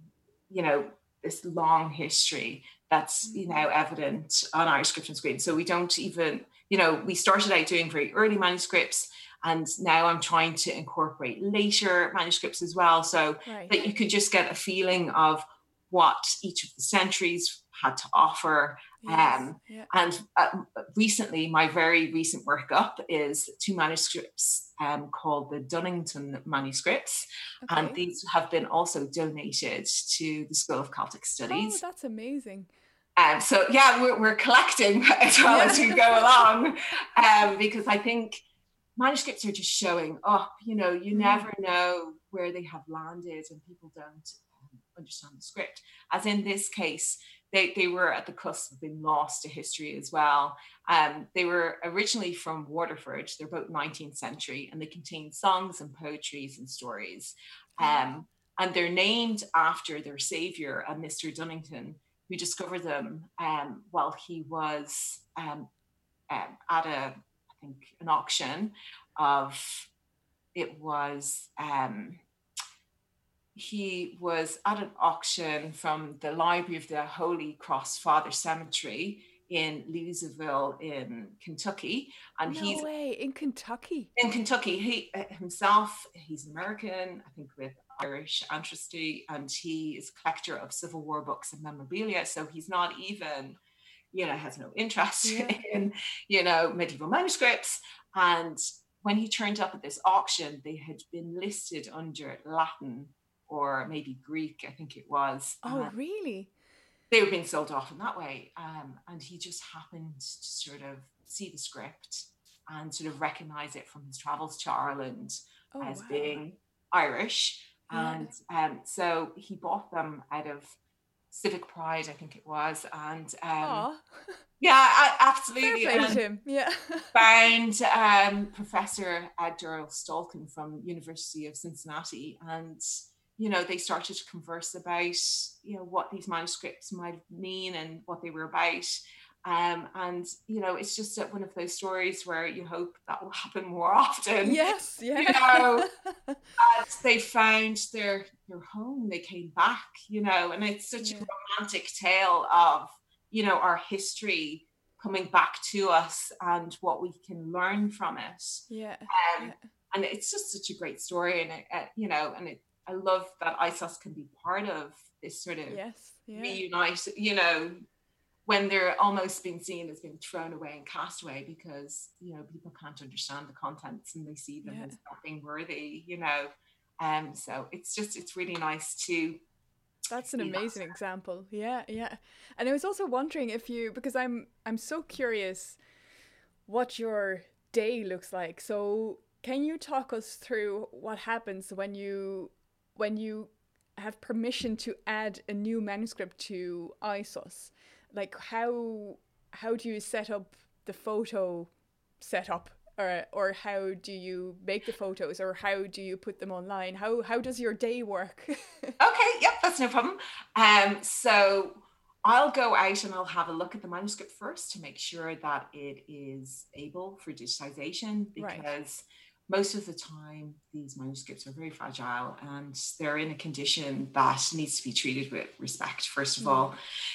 you know, this long history that's you know evident on our Scripture on Screen. So we don't even, you know, we started out doing very early manuscripts. And now I'm trying to incorporate later manuscripts as well, so right. that you could just get a feeling of what each of the centuries had to offer. Yes, um, yeah. And uh, recently, my very recent workup is two manuscripts um, called the Dunnington manuscripts, okay. and these have been also donated to the School of Celtic Studies. Oh, that's amazing. Um, so yeah, we're, we're collecting as well yeah. as we go along, um, because I think manuscripts are just showing up. You know, you mm. never know where they have landed, and people don't understand the script. As in this case, they, they were at the cusp of being lost to history as well. Um, they were originally from Waterford, they're about 19th century, and they contain songs and poetries and stories. Um, and they're named after their savior, uh, Mr. Dunnington, who discovered them um, while he was um, um, at a, I think, an auction of, it was, um, he was at an auction from the library of the Holy Cross Father Cemetery in Louisville in Kentucky, and no he's way in Kentucky. in Kentucky. He uh, himself, he's American, I think, with Irish ancestry, and he is a collector of Civil War books and memorabilia. So he's not even, you know, has no interest Yeah. in, you know, medieval manuscripts. And when he turned up at this auction, they had been listed under Latin or maybe Greek, I think it was. Oh, and really? they were being sold off in that way. Um, and he just happened to sort of see the script and sort of recognize it from his travels to Ireland Oh, as wow. being Irish. Yeah. And um, so he bought them out of civic pride, I think it was. And um, yeah, I, absolutely. play to And him. Yeah. found um, Professor Ed Durrell Stolkin from University of Cincinnati, and you know they started to converse about you know what these manuscripts might mean and what they were about. Um, and you know, it's just one of those stories where you hope that will happen more often. yes. Yeah. know, And they found their their home. They came back, you know, and it's such Yeah. a romantic tale of you know our history coming back to us and what we can learn from it. yeah. Um, Yeah. And it's just such a great story, and it, uh, you know, and it, I love that ISOS can be part of this sort of Yes. Yeah. reunite. You know, when they're almost being seen as being thrown away and cast away because you know people can't understand the contents and they see them Yeah. as not being worthy. You know, um. So it's just it's really nice to That's an amazing example. Yeah, yeah. And I was also wondering if you because I'm I'm so curious what your day looks like. So can you talk us through what happens when you when you have permission to add a new manuscript to ISOS? Like how how do you set up the photo setup or or how do you make the photos or how do you put them online? How how does your day work? Okay, yep, that's no problem. Um, so I'll go out and I'll have a look at the manuscript first to make sure that it is able for digitization Right. Most of the time these manuscripts are very fragile and they're in a condition that needs to be treated with respect, first of Mm. all.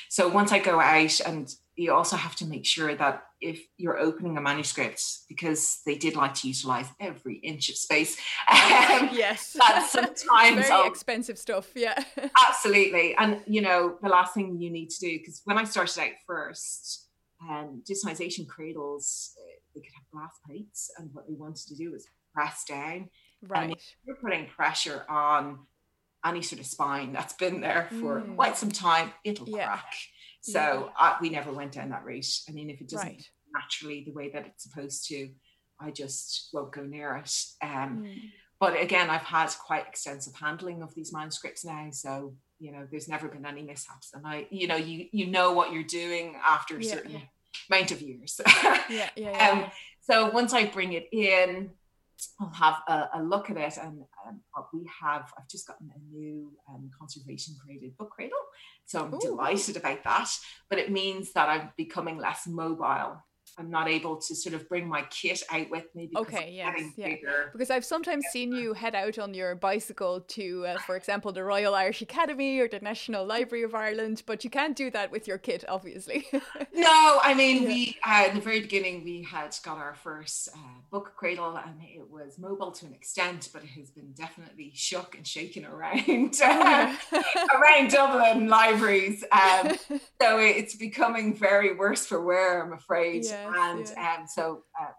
So once I go out and you also have to make sure that if you're opening a manuscript, because they did like to utilize every inch of space, um, yes. that sometimes very I'll expensive stuff. Yeah. Absolutely. And, you know, the last thing you need to do, because when I started out first, um, digitization cradles, uh, they could have glass plates. And what they wanted to do was press down. right. You're putting pressure on any sort of spine that's been there for Mm. quite some time, it'll Yeah. crack. So I, we never went down that route. I mean, if it doesn't Right. naturally the way that it's supposed to, I just won't go near it. Um, Mm. but again i've had quite extensive handling of these manuscripts now so you know there's never been any mishaps and i you know you you know what you're doing after a Yeah. certain amount of years Yeah. Yeah. yeah. um so once i bring it in i'll have a, a look at it and um, we have i've just gotten a new um, conservation graded book cradle. So i'm Ooh. delighted about that. But it means that i'm becoming less mobile i'm not able to sort of bring my kit out with me because Okay, yes, getting yeah. bigger because I've sometimes seen you head out on your bicycle to, uh, for example, the Royal Irish Academy or the National Library of Ireland, but you can't do that with your kit, obviously. No, I mean Yeah. we uh, in the very beginning we had got our first uh, book cradle and it was mobile to an extent, but it has been definitely shook and shaken around around Dublin libraries. Um, so it's becoming very worse for wear, I'm afraid. Yes, and yeah. um, so uh,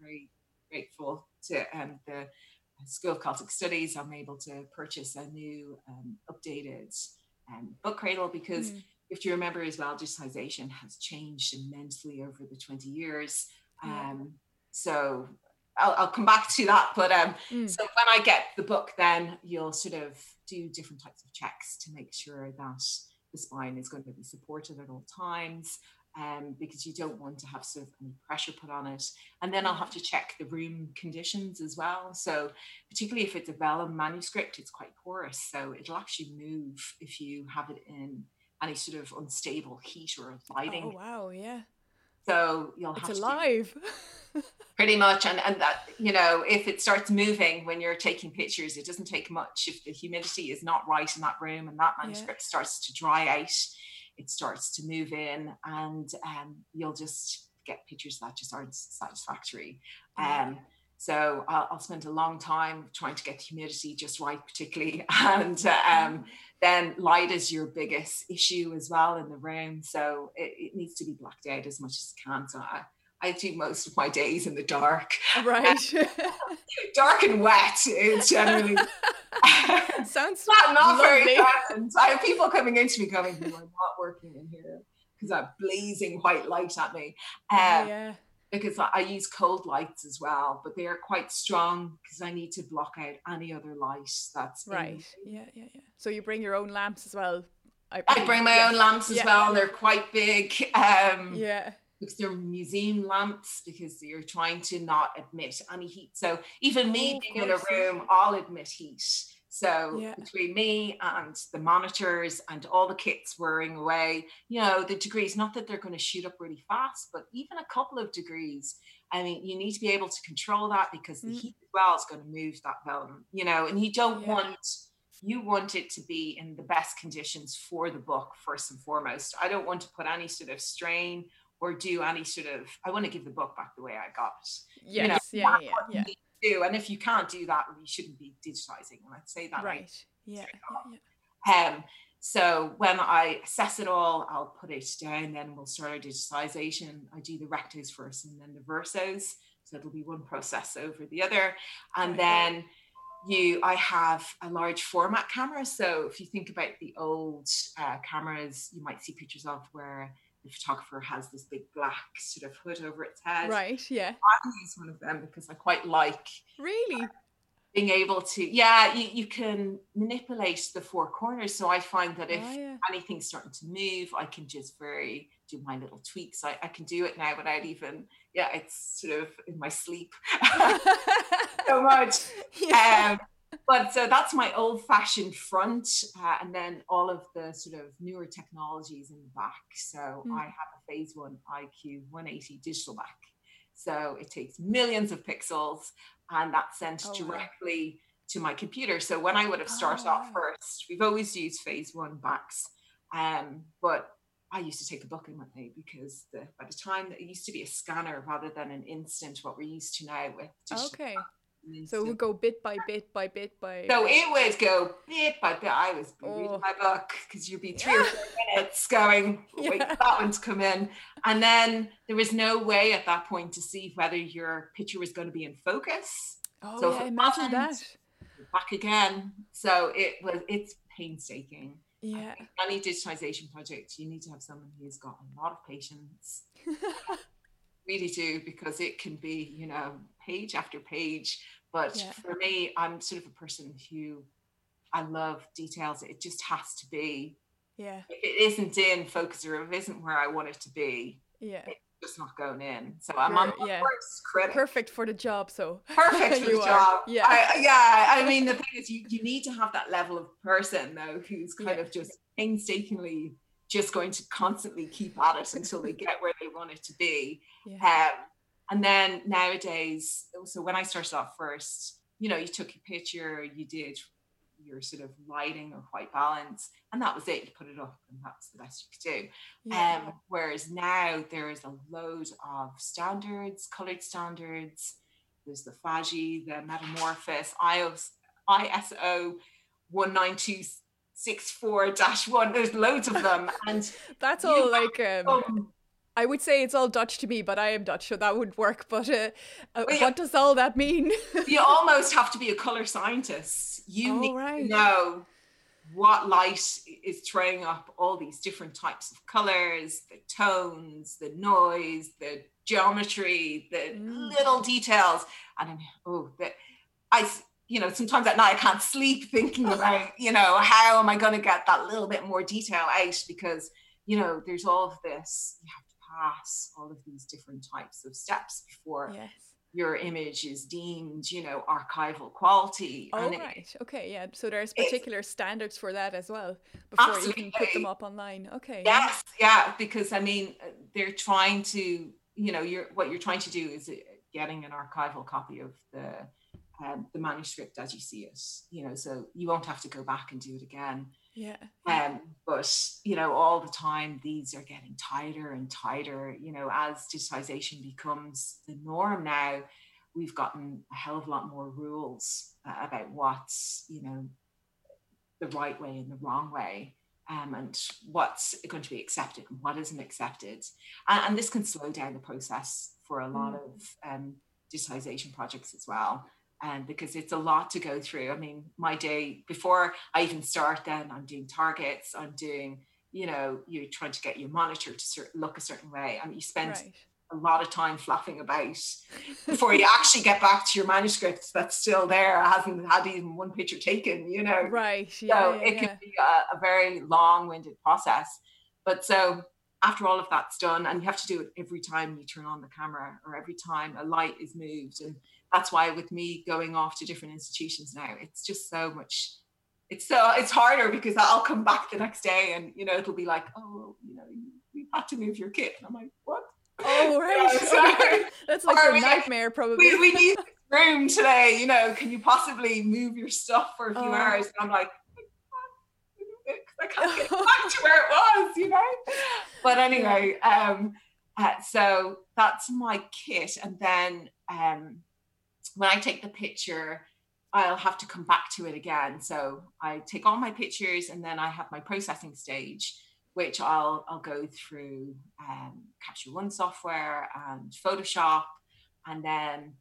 very grateful to um, the School of Celtic Studies. I'm able to purchase a new um, updated um, book cradle because Mm. if you remember as well, digitization has changed immensely over the 20 years. Yeah. Um, so I'll, I'll come back to that. But um, Mm. so when I get the book, then you'll sort of do different types of checks to make sure that the spine is going to be supported at all times. Um, because you don't want to have sort of any pressure put on it. And then I'll have to check the room conditions as well. So particularly if it's a vellum manuscript, it's quite porous. So it'll actually move if you have it in any sort of unstable heat or lighting. Oh wow, yeah, So you'll it's have to do- alive. pretty much and and that you know if it starts moving when you're taking pictures it doesn't take much if the humidity is not right in that room and that Yeah. manuscript starts to dry out it starts to move in and um, you'll just get pictures that just aren't satisfactory. Um, so I'll, I'll, spend a long time trying to get the humidity just right, particularly. And um, then light is your biggest issue as well in the room. So it, it, needs to be blacked out as much as it can. So I, I do most of my days in the dark. Right. dark and wet. It's generally sounds not, not very pleasant. I have people coming into me going, "You are not working in here." Because I'm blazing white light at me. Um, oh, yeah because I use cold lights as well, but they are quite strong because I need to block out any other light that's right. Yeah, yeah, yeah. So you bring your own lamps as well. I, I bring my yeah. own lamps as yeah. well. They're quite big. Um, yeah. Because they're museum lamps because you're trying to not admit any heat. So even me oh, being in a room, I'll admit heat. So yeah. between me and the monitors and all the kits whirring away, you know, the degrees, not that they're going to shoot up really fast, but even a couple of degrees. I mean, you need to be able to control that because the mm. heat as well is going to move that film, you know, and you don't yeah. want you want it to be in the best conditions for the book first and foremost. I don't want to put any sort of strain or do any sort of I want to give the book back the way I got it. Yes, you know, yeah, yeah, yeah do. And if you can't do that, you shouldn't be digitizing. Let's say that. Right. Yeah. yeah. Um, so when I assess it all, I'll put it down, then we'll start our digitization. I do the rectos first and then the versos. So it'll be one process over the other. And right. then you I have a large format camera. So if you think about the old uh, cameras, you might see pictures of where the photographer has this big black sort of hood over its head. Right, yeah. I use one of them because I quite like really being able to yeah you, you can manipulate the four corners so i find that if oh, yeah. anything's starting to move i can just very do my little tweaks I, I can do it now without even yeah it's sort of in my sleep so much yeah. um, but so that's my old fashioned front uh, and then all of the sort of newer technologies in the back so mm. i have a phase one iq 180 digital back so it takes millions of pixels and that's sent oh, directly wow. to my computer so when i would have started oh, off first we've always used phase one backs um, but I used to take a book in with me because the, by the time that it used to be a scanner rather than an instant, what we're used to now with okay. Mm-hmm. So it would go bit by bit by bit by. So it would go bit by bit. I was oh. reading my book because you'd be three yeah. or four minutes going, wait yeah. that one to come in. And then there was no way at that point to see whether your picture was going to be in focus. Oh, so yeah, imagine that. Back again. So it was, it's painstaking. Yeah. Any digitization project, you need to have someone who's got a lot of patience. really do because it can be, you know, page after page but yeah. for me, I'm sort of a person who I love details. It just has to be. Yeah. If it isn't in focus or if it isn't where I want it to be, yeah, it's just not going in. So I'm on yeah. worst critic. Perfect for the job. So perfect for the are. job. Yeah. I, yeah. I mean, the thing is, you, you need to have that level of person though, who's kind yeah. of just painstakingly just going to constantly keep at it until they get where they want it to be. Yeah. Um, and then nowadays, so when I started off first, you know, you took a picture, you did your sort of lighting or white balance, and that was it. You put it up, and that's the best you could do. Yeah. Um, whereas now there is a load of standards, colored standards. There's the FADGI, the Metamorfoze, ISO, ISO 19264-1. There's loads of them, and that's all like um, I would say it's all Dutch to me, but I am Dutch, so that would work. But uh, uh, well, what does all that mean? you almost have to be a color scientist. You oh, need right. to know what light is throwing up all these different types of colors, the tones, the noise, the geometry, the mm. little details. And I'm, oh, that I, you know, sometimes at night I can't sleep thinking about, you know, how am I going to get that little bit more detail out because, you know, there's all of this. You have pass all of these different types of steps before yes. your image is deemed, you know, archival quality. Oh, and right. It, okay. Yeah. So there's particular standards for that as well before absolutely. you can put them up online. Okay. Yes. Yeah. Because I mean, they're trying to, you know, you're what you're trying to do is uh, getting an archival copy of the um, the manuscript as you see it. You know, so you won't have to go back and do it again. Yeah. Um, but you know, all the time these are getting tighter and tighter. You know, as digitization becomes the norm now, we've gotten a hell of a lot more rules uh, about what's you know the right way and the wrong way. Um, and what's going to be accepted and what isn't accepted. And, and this can slow down the process for a lot Mm. of um, digitization projects as well. And because it's a lot to go through. I mean, my day before I even start, then I'm doing targets, I'm doing, you know, you're trying to get your monitor to look a certain way. I mean, you spend Right. a lot of time flapping about before you actually get back to your manuscript that's still there, hasn't had even one picture taken, you know. Right. So Yeah. yeah, it yeah. can be a, a very long-winded process. But so after all of that's done, and you have to do it every time you turn on the camera or every time a light is moved. And that's why with me going off to different institutions now, it's just so much. It's so it's harder because I'll come back the next day and you know it'll be like, oh, you know, you, you had to move your kit. And I'm like, what? Oh, right. That's like a we- nightmare, probably. we, we need room today. You know, can you possibly move your stuff for a few Oh. hours? And I'm like, I can't get back to where it was, you know. But anyway, um, uh, so that's my kit, and then um, when I take the picture, I'll have to come back to it again. So I take all my pictures, and then I have my processing stage, which I'll I'll go through um, Capture One software and Photoshop, and then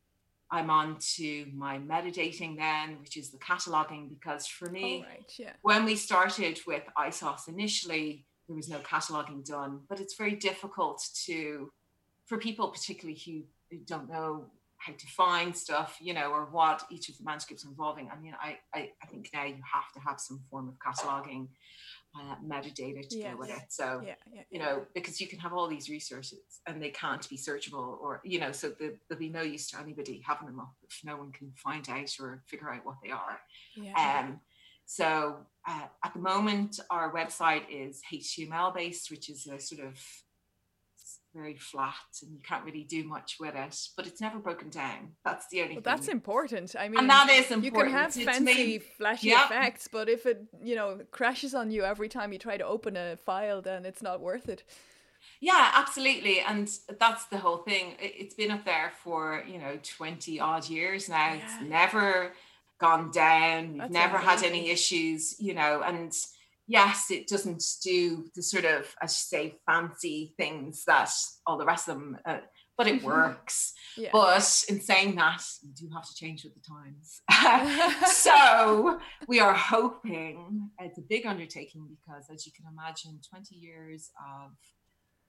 I'm on to my metadating then, which is the cataloging, because for me, right. Yeah. when we started with ISOS initially, there was no cataloging done, but it's very difficult to, for people particularly who don't know how to find stuff, you know, or what each of the manuscripts involving. I mean, I, I, I think now you have to have some form of cataloging uh, metadata to Yes. go with it. So, Yeah. Yeah. you know, because you can have all these resources and they can't be searchable or, you know, so the, there'll be no use to anybody having them up if no one can find out or figure out what they are. Yeah. Um, so uh, at the moment, our website is HTML based, which is a sort of very flat and you can't really do much with it, but it's never broken down. That's the only Well, that's important. I mean, and that is important. you can have It's fancy, made- flashy Yeah. effects, but if it, you know, crashes on you every time you try to open a file, then it's not worth it. Yeah, absolutely. And that's the whole thing. It- It's been up there for, you know, 20 odd years now. It's Yeah. never gone down. We've That's never had any issues, you know, and yes, it doesn't do the sort of, as you say, fancy things that all the rest of them, uh, but it works. Yeah. But in saying that, you do have to change with the times. so we are hoping it's a big undertaking because, as you can imagine, 20 years of,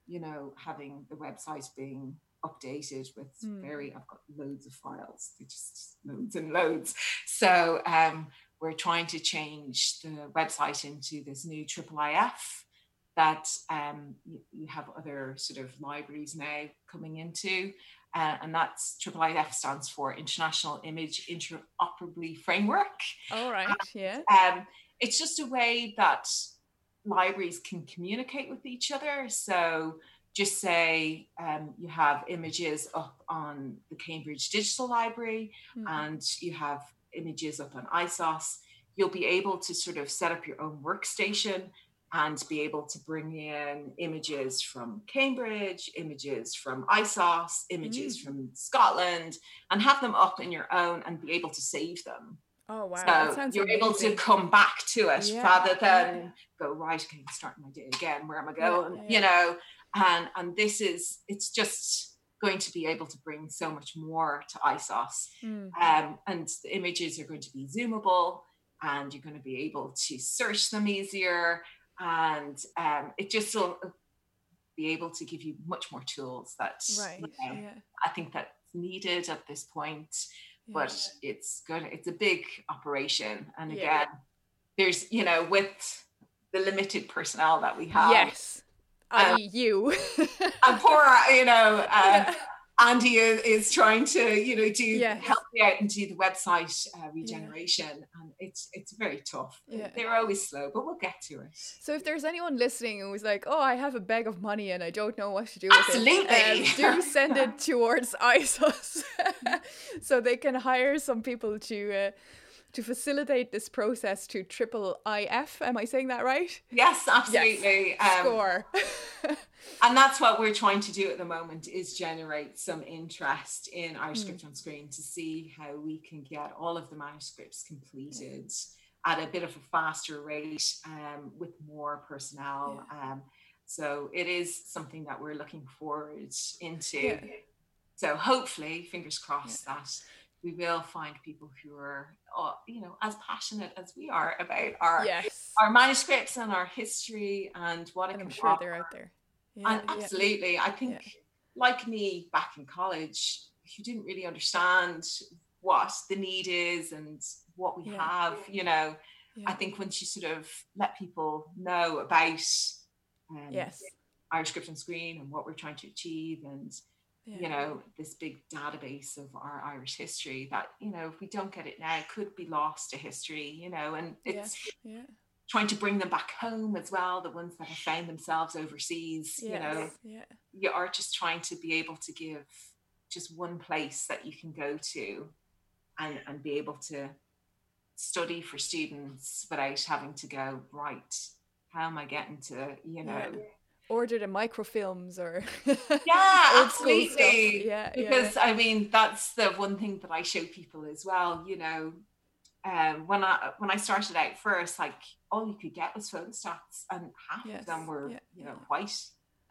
you know, having the website being updated with Hmm. very, I've got loads of files, just loads and loads. So um, we're trying to change the website into this new triple IF that um, you, you have other sort of libraries now coming into. Uh, and that's IIIF stands for International Image Interoperability Framework. All right. Yeah. Um, it's just a way that libraries can communicate with each other. So just say um, you have images up on the Cambridge Digital Library Hmm. and you have images up on ISOS, you'll be able to sort of set up your own workstation and be able to bring in images from Cambridge, images from ISOS, images mm. from Scotland, and have them up in your own and be able to save them. Oh wow. that so sounds you're able to come back to it Yeah, rather than yeah. go right. Okay, I'm starting my day again. Where am I going? yeah, You know, and and this is it's just going to be able to bring so much more to ISOS. Hmm. Um, and the images are going to be zoomable and you're going to be able to search them easier. And um, it just will be able to give you much more tools that Right. you know, Yeah. I think that's needed at this point. yeah. But it's good. It's a big operation. And Yeah. again, there's, you know, with the limited personnel that we have. yes. Um, I.e. you. And poor, you know, uh, Yeah. Andy is, is trying to, you know, do Yeah. help me out and do the website uh, regeneration, and it's it's very tough. Yeah. They're always slow, but we'll get to it. So if there's anyone listening who was like, "Oh, I have a bag of money and I don't know what to do with Absolutely. it," um, do send it towards ISOS, so they can hire some people to uh, to facilitate this process to triple IF. Am I saying that right? Yes, absolutely. Um, Score. and that's what we're trying to do at the moment is generate some interest in our Hmm. script on screen to see how we can get all of the manuscripts completed at a bit of a faster rate um, with more personnel um, so it is something that we're looking forward into Yeah. so hopefully fingers crossed that we will find people who are uh, you know as passionate as we are about our yes. our manuscripts and our history and what it And I'm can sure offer. they're out there. Yeah, And yeah. absolutely, I think, yeah. like me back in college, you didn't really understand what the need is and what we Yeah. have. You know, Yeah. I think once you sort of let people know about um, Yes. Irish Script on Screen and what we're trying to achieve, and Yeah. you know, this big database of our Irish history that you know, if we don't get it now, it could be lost to history. You know, and it's Yeah. trying to bring them back home as well the ones that have found themselves overseas you know Yeah. you are just trying to be able to give just one place that you can go to and and be able to study for students without having to go right how am i getting to you know Yeah. Order the microfilms or yeah absolutely. Yeah. because i mean that's the one thing that i show people as well you know um, when I when I started out first, like all you could get was photostats, and half Yes, of them were yeah, you know white.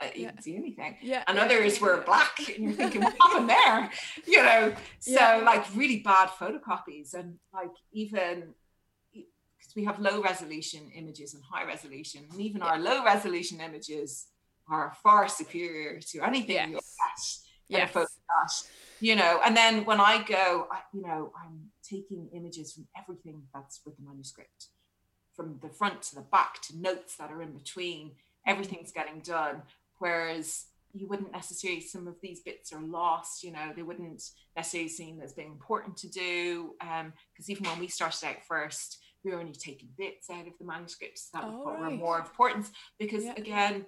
Uh, you Yeah. could see anything, yeah. yeah. and yeah, others were black, and you're thinking, what happened there? You know, so Yeah. like really bad photocopies, and like even because we have low resolution images and high resolution, and even our low resolution images are far superior to anything you'll Yes. get in a Yes. You know, and then when I go, I, you know, I'm taking images from everything that's with the manuscript, from the front to the back to notes that are in between. Everything's getting done. Whereas you wouldn't necessarily, some of these bits are lost, you know, they wouldn't necessarily seem as being important to do. Um, because even when we started out first, we were only taking bits out of the manuscripts that we Oh, were right. more important. Because Yeah. again,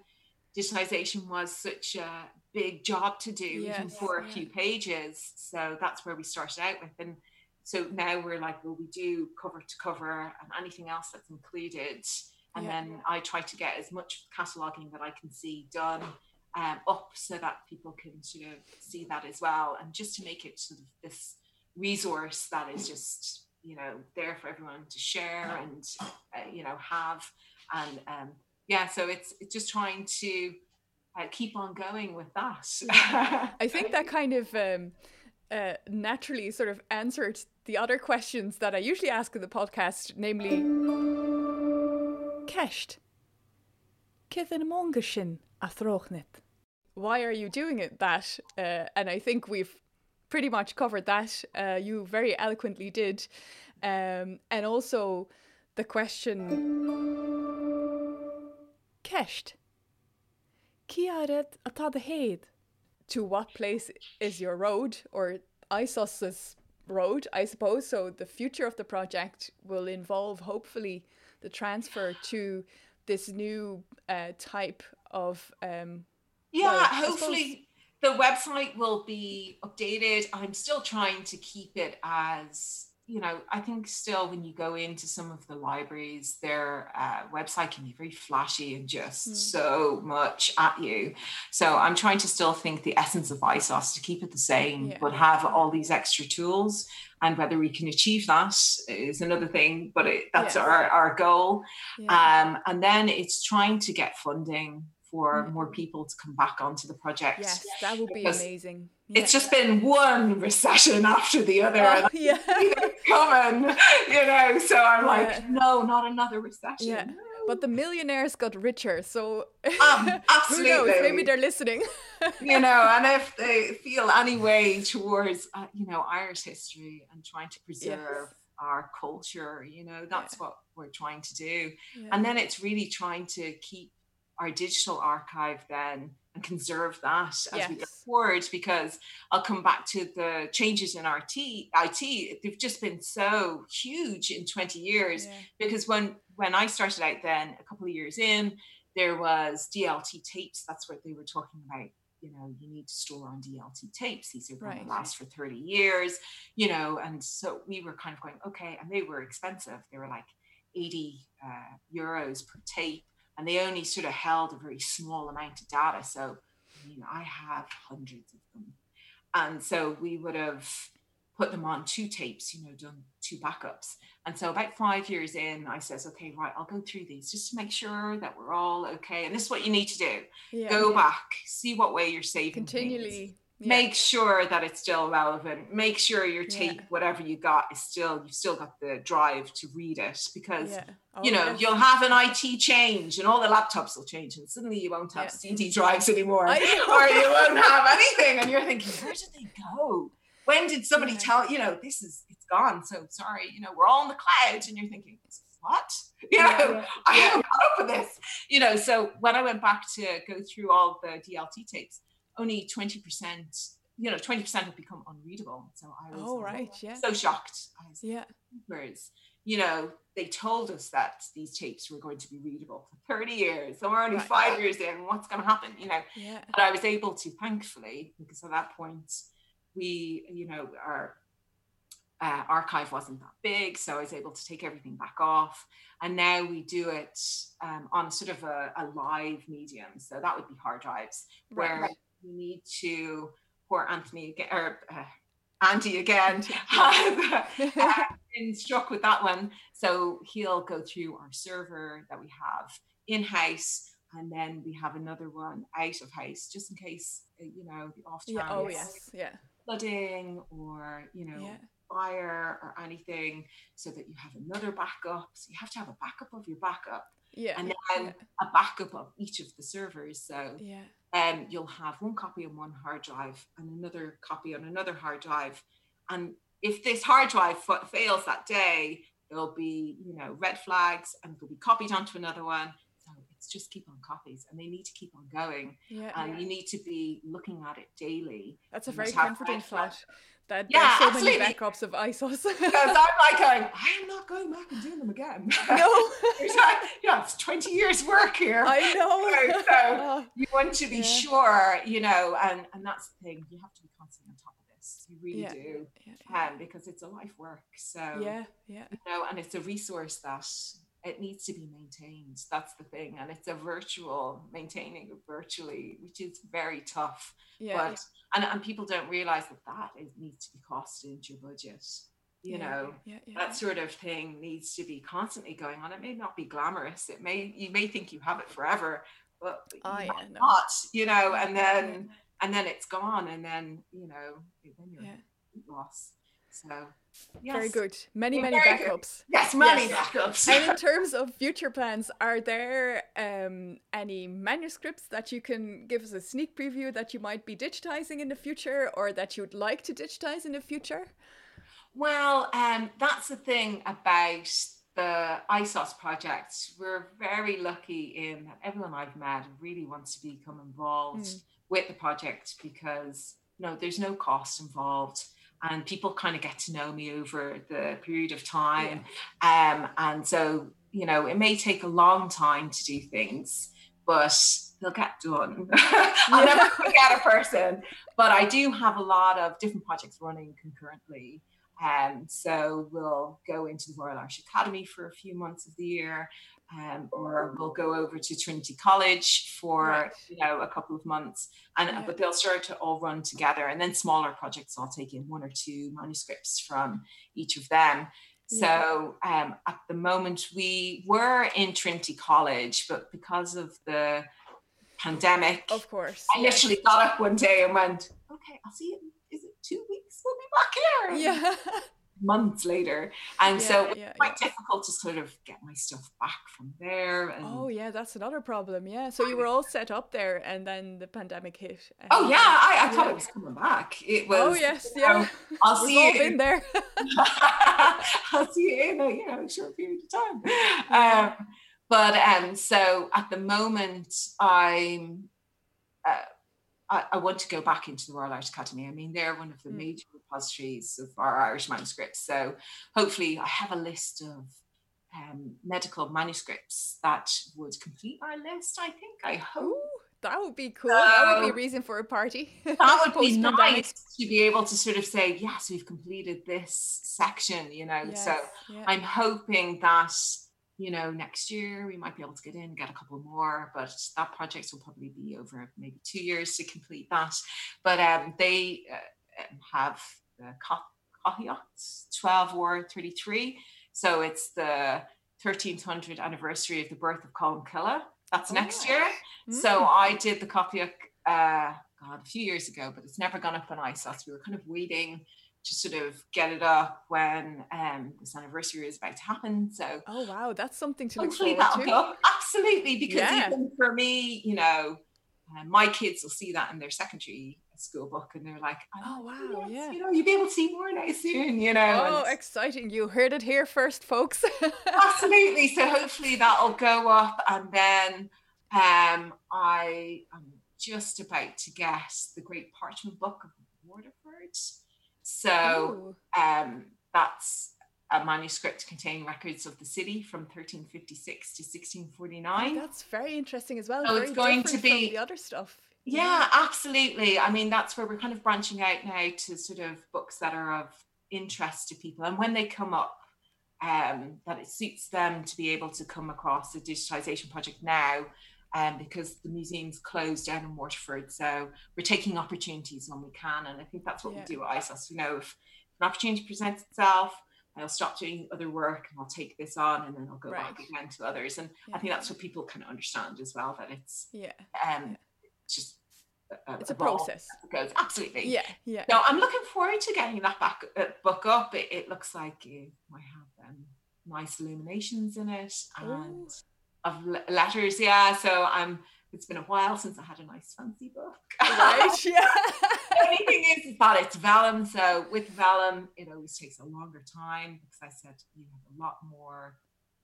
digitization was such a big job to do, even Yes, for a yeah. few pages. So that's where we started out with. And so now we're like, well, we do cover to cover and anything else that's included. And Yeah. then I try to get as much cataloging that I can see done um, up so that people can sort of see that as well. And just to make it sort of this resource that is just, you know, there for everyone to share and, uh, you know, have. And um, yeah, so it's, it's just trying to uh, keep on going with that. I think that kind of um, uh, naturally sort of answered the other questions that I usually ask in the podcast, namely, Kesht. Why are you doing it that? Uh, and I think we've pretty much covered that. Uh, you very eloquently did. Um, and also the question Kesht. Kiaret the. To what place is your road or ISOS's road, I suppose. So the future of the project will involve hopefully the transfer to this new uh, type of um, Yeah, Well, hopefully the website will be updated. I'm still trying to keep it as, you know, I think still when you go into some of the libraries, their uh, website can be very flashy and just Mm. so much at you. So I'm trying to still think the essence of ISOS to keep it the same, Yeah. but have all these extra tools. And whether we can achieve that is another thing, but it, that's Yes. our, our goal. yeah. Um, and then it's trying to get funding for Mm. more people to come back onto the project. yes, that would be because amazing. It's just been one recession after the other. Yeah. coming, you know. So I'm Yeah. like, no, not another recession. Yeah. no. But the millionaires got richer, so Um, who absolutely. knows? Maybe they're listening. you know, and if they feel any way towards, uh, you know, Irish history and trying to preserve our culture, you know, that's what we're trying to do. Yeah. And then it's really trying to keep our digital archive then and conserve that as yes. we go forward because I'll come back to the changes in RT, IT. They've just been so huge in 20 years yeah. because when when I started out then a couple of years in, there was DLT tapes. That's what they were talking about. You know, you need to store on DLT tapes. These are going Right. to last for 30 years, you know. And so we were kind of going, okay. And they were expensive. They were like 80 uh, euros per tape. And they only sort of held a very small amount of data. So, I mean, I have hundreds of them. And so we would have put them on two tapes, you know, done two backups. And so about five years in, I says, okay, right, I'll go through these just to make sure that we're all okay. And this is what you need to do. yeah. Go back, see what way you're saving. things. Yeah. Make sure that it's still relevant. Make sure your Yeah. tape, whatever you got, is still you've still got the drive to read it because yeah. Oh, you know you'll have an IT change and all the laptops will change and suddenly you won't have Yeah. CD drives anymore or you won't have anything and you're thinking where did they go? When did somebody Yeah. tell you know this is it's gone so sorry you know we're all in the cloud and you're thinking what you know Yeah. I haven't got up with this you know so when I went back to go through all the DLT tapes only 20% you know 20% have become unreadable so I was Oh, right, yeah. so shocked I was yeah Whereas, you know, they told us that these tapes were going to be readable for 30 years. So we're only Right. five years in. What's going to happen? You know, yeah but I was able to, thankfully, because at that point, we, you know, our uh, archive wasn't that big. So I was able to take everything back off. And now we do it um, on sort of a, a live medium. So that would be hard drives where We need to, poor Anthony again, or uh, Andy again, Yeah. has uh, been struck with that one. So he'll go through our server that we have in house, and then we have another one out of house, just in case uh, you know the off chance yeah oh yes yeah flooding or you know yeah fire or anything, so that you have another backup. So you have to have a backup of your backup, yeah and yeah, then a backup of each of the servers. So yeah um, you'll have one copy on one hard drive and another copy on another hard drive. And if this hard drive fa- fails that day, there'll be, you know, red flags and it'll be copied onto another one. So it's just keep on copies and they need to keep on going. yeah And you need to be looking at it daily. that's a very comforting thought. That Yeah, there's so absolutely. many backups of ISOS Because I'm like going, I am not going back and doing them again. no yeah, it's 20 years work here. I know So- so- Oh, you want to be Yeah. sure, you know, and and that's the thing. You have to be constantly on top of this. You really Yeah. do, yeah um, because it's a life work. So yeah yeah you know, and it's a resource that it needs to be maintained. That's the thing, and it's a virtual maintaining virtually, which is very tough. yeah But and and people don't realize that that is, needs to be costed into your budget. You yeah, know, yeah, yeah, that sort of thing needs to be constantly going on. It may not be glamorous. It may you may think you have it forever, but Oh, you no. not. You know, and then and then it's gone, and then you know then you're Yeah. at So very good many Yeah, many very good. backups Yes, money Yes. backups. and in terms of future plans, are there um, any manuscripts that you can give us a sneak preview that you might be digitizing in the future or that you'd like to digitize in the future? Well, um, that's the thing about the ISOS project. We're very lucky in that everyone I've met really wants to become involved Mm. with the project because no, there's no cost involved. And people kind of get to know me over the period of time. Um, and so, you know, it may take a long time to do things, but they'll get done. I'll never forget a person, but I do have a lot of different projects running concurrently. Um, so we'll go into the Royal Irish Academy for a few months of the year, um, or we'll go over to Trinity College for Right. you know a couple of months, and Yeah. but they'll start to all run together, and then smaller projects I'll take in one or two manuscripts from each of them. So um, at the moment we were in Trinity College, but because of the pandemic, Of course. I literally got up one day and went, "Okay, I'll see you. Is it two weeks? We'll be back here." Yeah. Months later, and so Yeah, it's yeah, quite difficult to sort of get my stuff back from there. And Oh yeah, that's another problem. Yeah. So you were all set up there and then the pandemic hit. and- Oh yeah, I, I thought Yeah. it was coming back. It was. Oh yes, you know, yeah. I'll see all you. been there. I'll see you in a you know short period of time. Um, but um, so at the moment, I'm I, I, want to go back into the Royal Irish Academy. I mean, they're one of the mm. major repositories of our Irish manuscripts. So hopefully, I have a list of um, medical manuscripts that would complete our list. I think. I hope. Ooh, that would be cool. that would be a reason for a party. that would be nice to be able to sort of say, yes, we've completed this section. You know, yes, so yeah. I'm hoping that you know, next year we might be able to get in, get a couple more, but that project will probably be over maybe two years to complete that. But um, they uh, um, have the Cathach 12 or 33. So it's the 1300th anniversary of the birth of Colm Cille. That's oh, next year. Mm. So I did the Cathach, uh, God, a few years ago, but it's never gone up on ISOS. We were kind of waiting to sort of get it up when um, this anniversary is about to happen. So, oh wow, that's something to look forward to. Go. Absolutely, because yeah. even for me, you know, uh, my kids will see that in their secondary school book, and they're like, "Oh, oh wow, yes, yeah, you know, you'll be able to see more now soon." You know, oh, exciting! You heard it here first, folks. absolutely. So hopefully that'll go up, and then um, I am just about to get the Great Parchment Book of Waterford so um, that's a manuscript containing records of the city from 1356 to 1649. Oh, that's very interesting as well. So very it's going to be the other stuff. Yeah, yeah, absolutely. I mean, that's where we're kind of branching out now to sort of books that are of interest to people, and when they come up, um, that it suits them to be able to come across a digitization project now um, because the museum's closed down in Waterford. So we're taking opportunities when we can. And I think that's what yeah. we do at ISOS. You know, if an opportunity presents itself, I'll stop doing other work and I'll take this on and then I'll go right. back again to others. And yeah. I think that's what people of understand as well, that it's yeah, um, yeah. just a, it's a process. Goes absolutely. Yeah, yeah. No, I'm looking forward to getting that back uh, book up. It, it, looks like it might have um, nice illuminations in it and. Ooh of letters. Yeah, so I'm. It's been a while since I had a nice fancy book. Right. Yeah. the only thing is, that it's vellum. So with vellum, it always takes a longer time because I said you have a lot more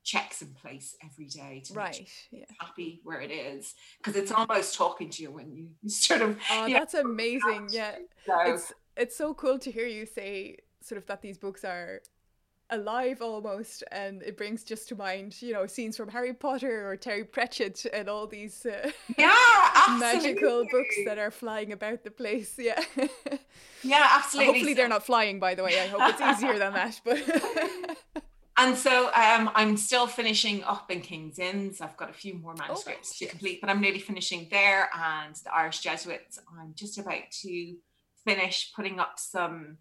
checks in place every day to right yeah. happy where it is because it's almost talking to you when you, sort of oh that's know, amazing yeah so, it's it's so cool to hear you say sort of that these books are alive almost and it brings just to mind you know scenes from harry potter or terry pratchett and all these uh, yeah magical books that are flying about the place yeah. Yeah absolutely. Hopefully they're not flying by the way. I hope it's easier than that but and so um, i'm still finishing up in king's inns. I've got a few more manuscripts oh, to complete but i'm nearly finishing there and the irish jesuits i'm just about to finish putting up some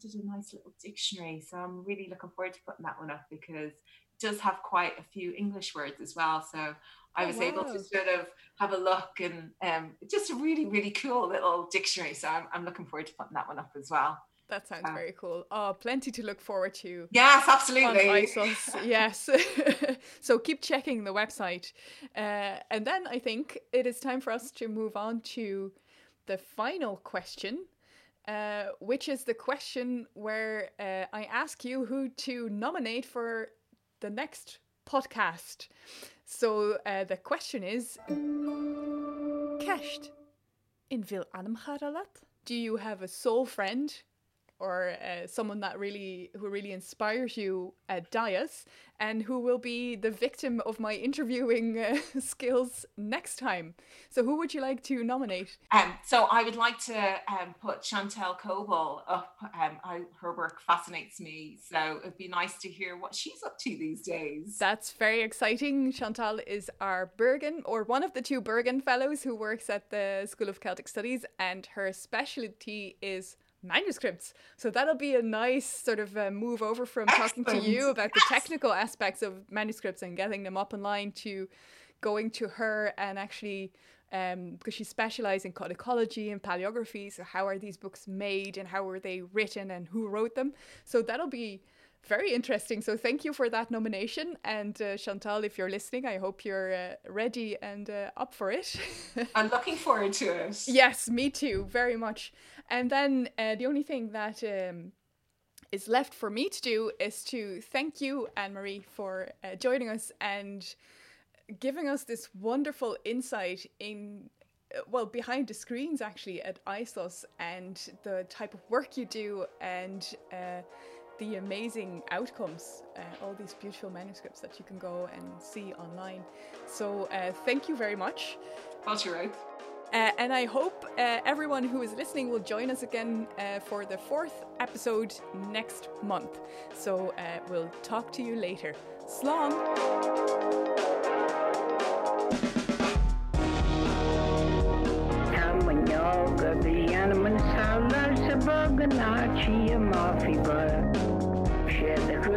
Did a nice little dictionary. So I'm really looking forward to putting that one up because it does have quite a few English words as well. So I oh, was oh, wow. able to sort of have a look and um, just a really, really cool little dictionary. So I'm, I'm looking forward to putting that one up as well. That sounds very cool. Oh, plenty to look forward to. Yes, absolutely. yes. so keep checking the website. Uh, and then I think it is time for us to move on to the final question uh, which is the question where uh, I ask you who to nominate for the next podcast. So uh, the question is Kecht in Vil Anamharalat? Do you have a soul friend or uh, someone that really who really inspires you at Dias and who will be the victim of my interviewing uh, skills next time. So who would you like to nominate? Um, so I would like to um, put Chantal Kobel up. Um, I, her work fascinates me. So it'd be nice to hear what she's up to these days. That's very exciting. Chantal is our Bergin or one of the two Bergin fellows who works at the School of Celtic Studies and her specialty is manuscripts. So that'll be a nice sort of uh, move over from Excellent. talking to you about the technical aspects of manuscripts and getting them up online to going to her and actually um, because she specializes in codicology and paleography. So how are these books made and how were they written and who wrote them? So that'll be very interesting. So thank you for that nomination. And uh, Chantal, if you're listening, I hope you're uh, ready and uh, up for it. I'm looking forward to it. Yes, me too, very much. And then uh, the only thing that um, is left for me to do is to thank you, Anne Marie, for uh, joining us and giving us this wonderful insight in well, behind the screens actually at ISOS and the type of work you do and uh, the amazing outcomes, uh, all these beautiful manuscripts that you can go and see online. So uh, thank you very much. That's right. Uh, and I hope uh, everyone who is listening will join us again uh, for the fourth episode next month. So uh, we'll talk to you later. Slán! Tamanyoga Bianaman Sala Sabaganachi Mafi Bara Shed the Kuchib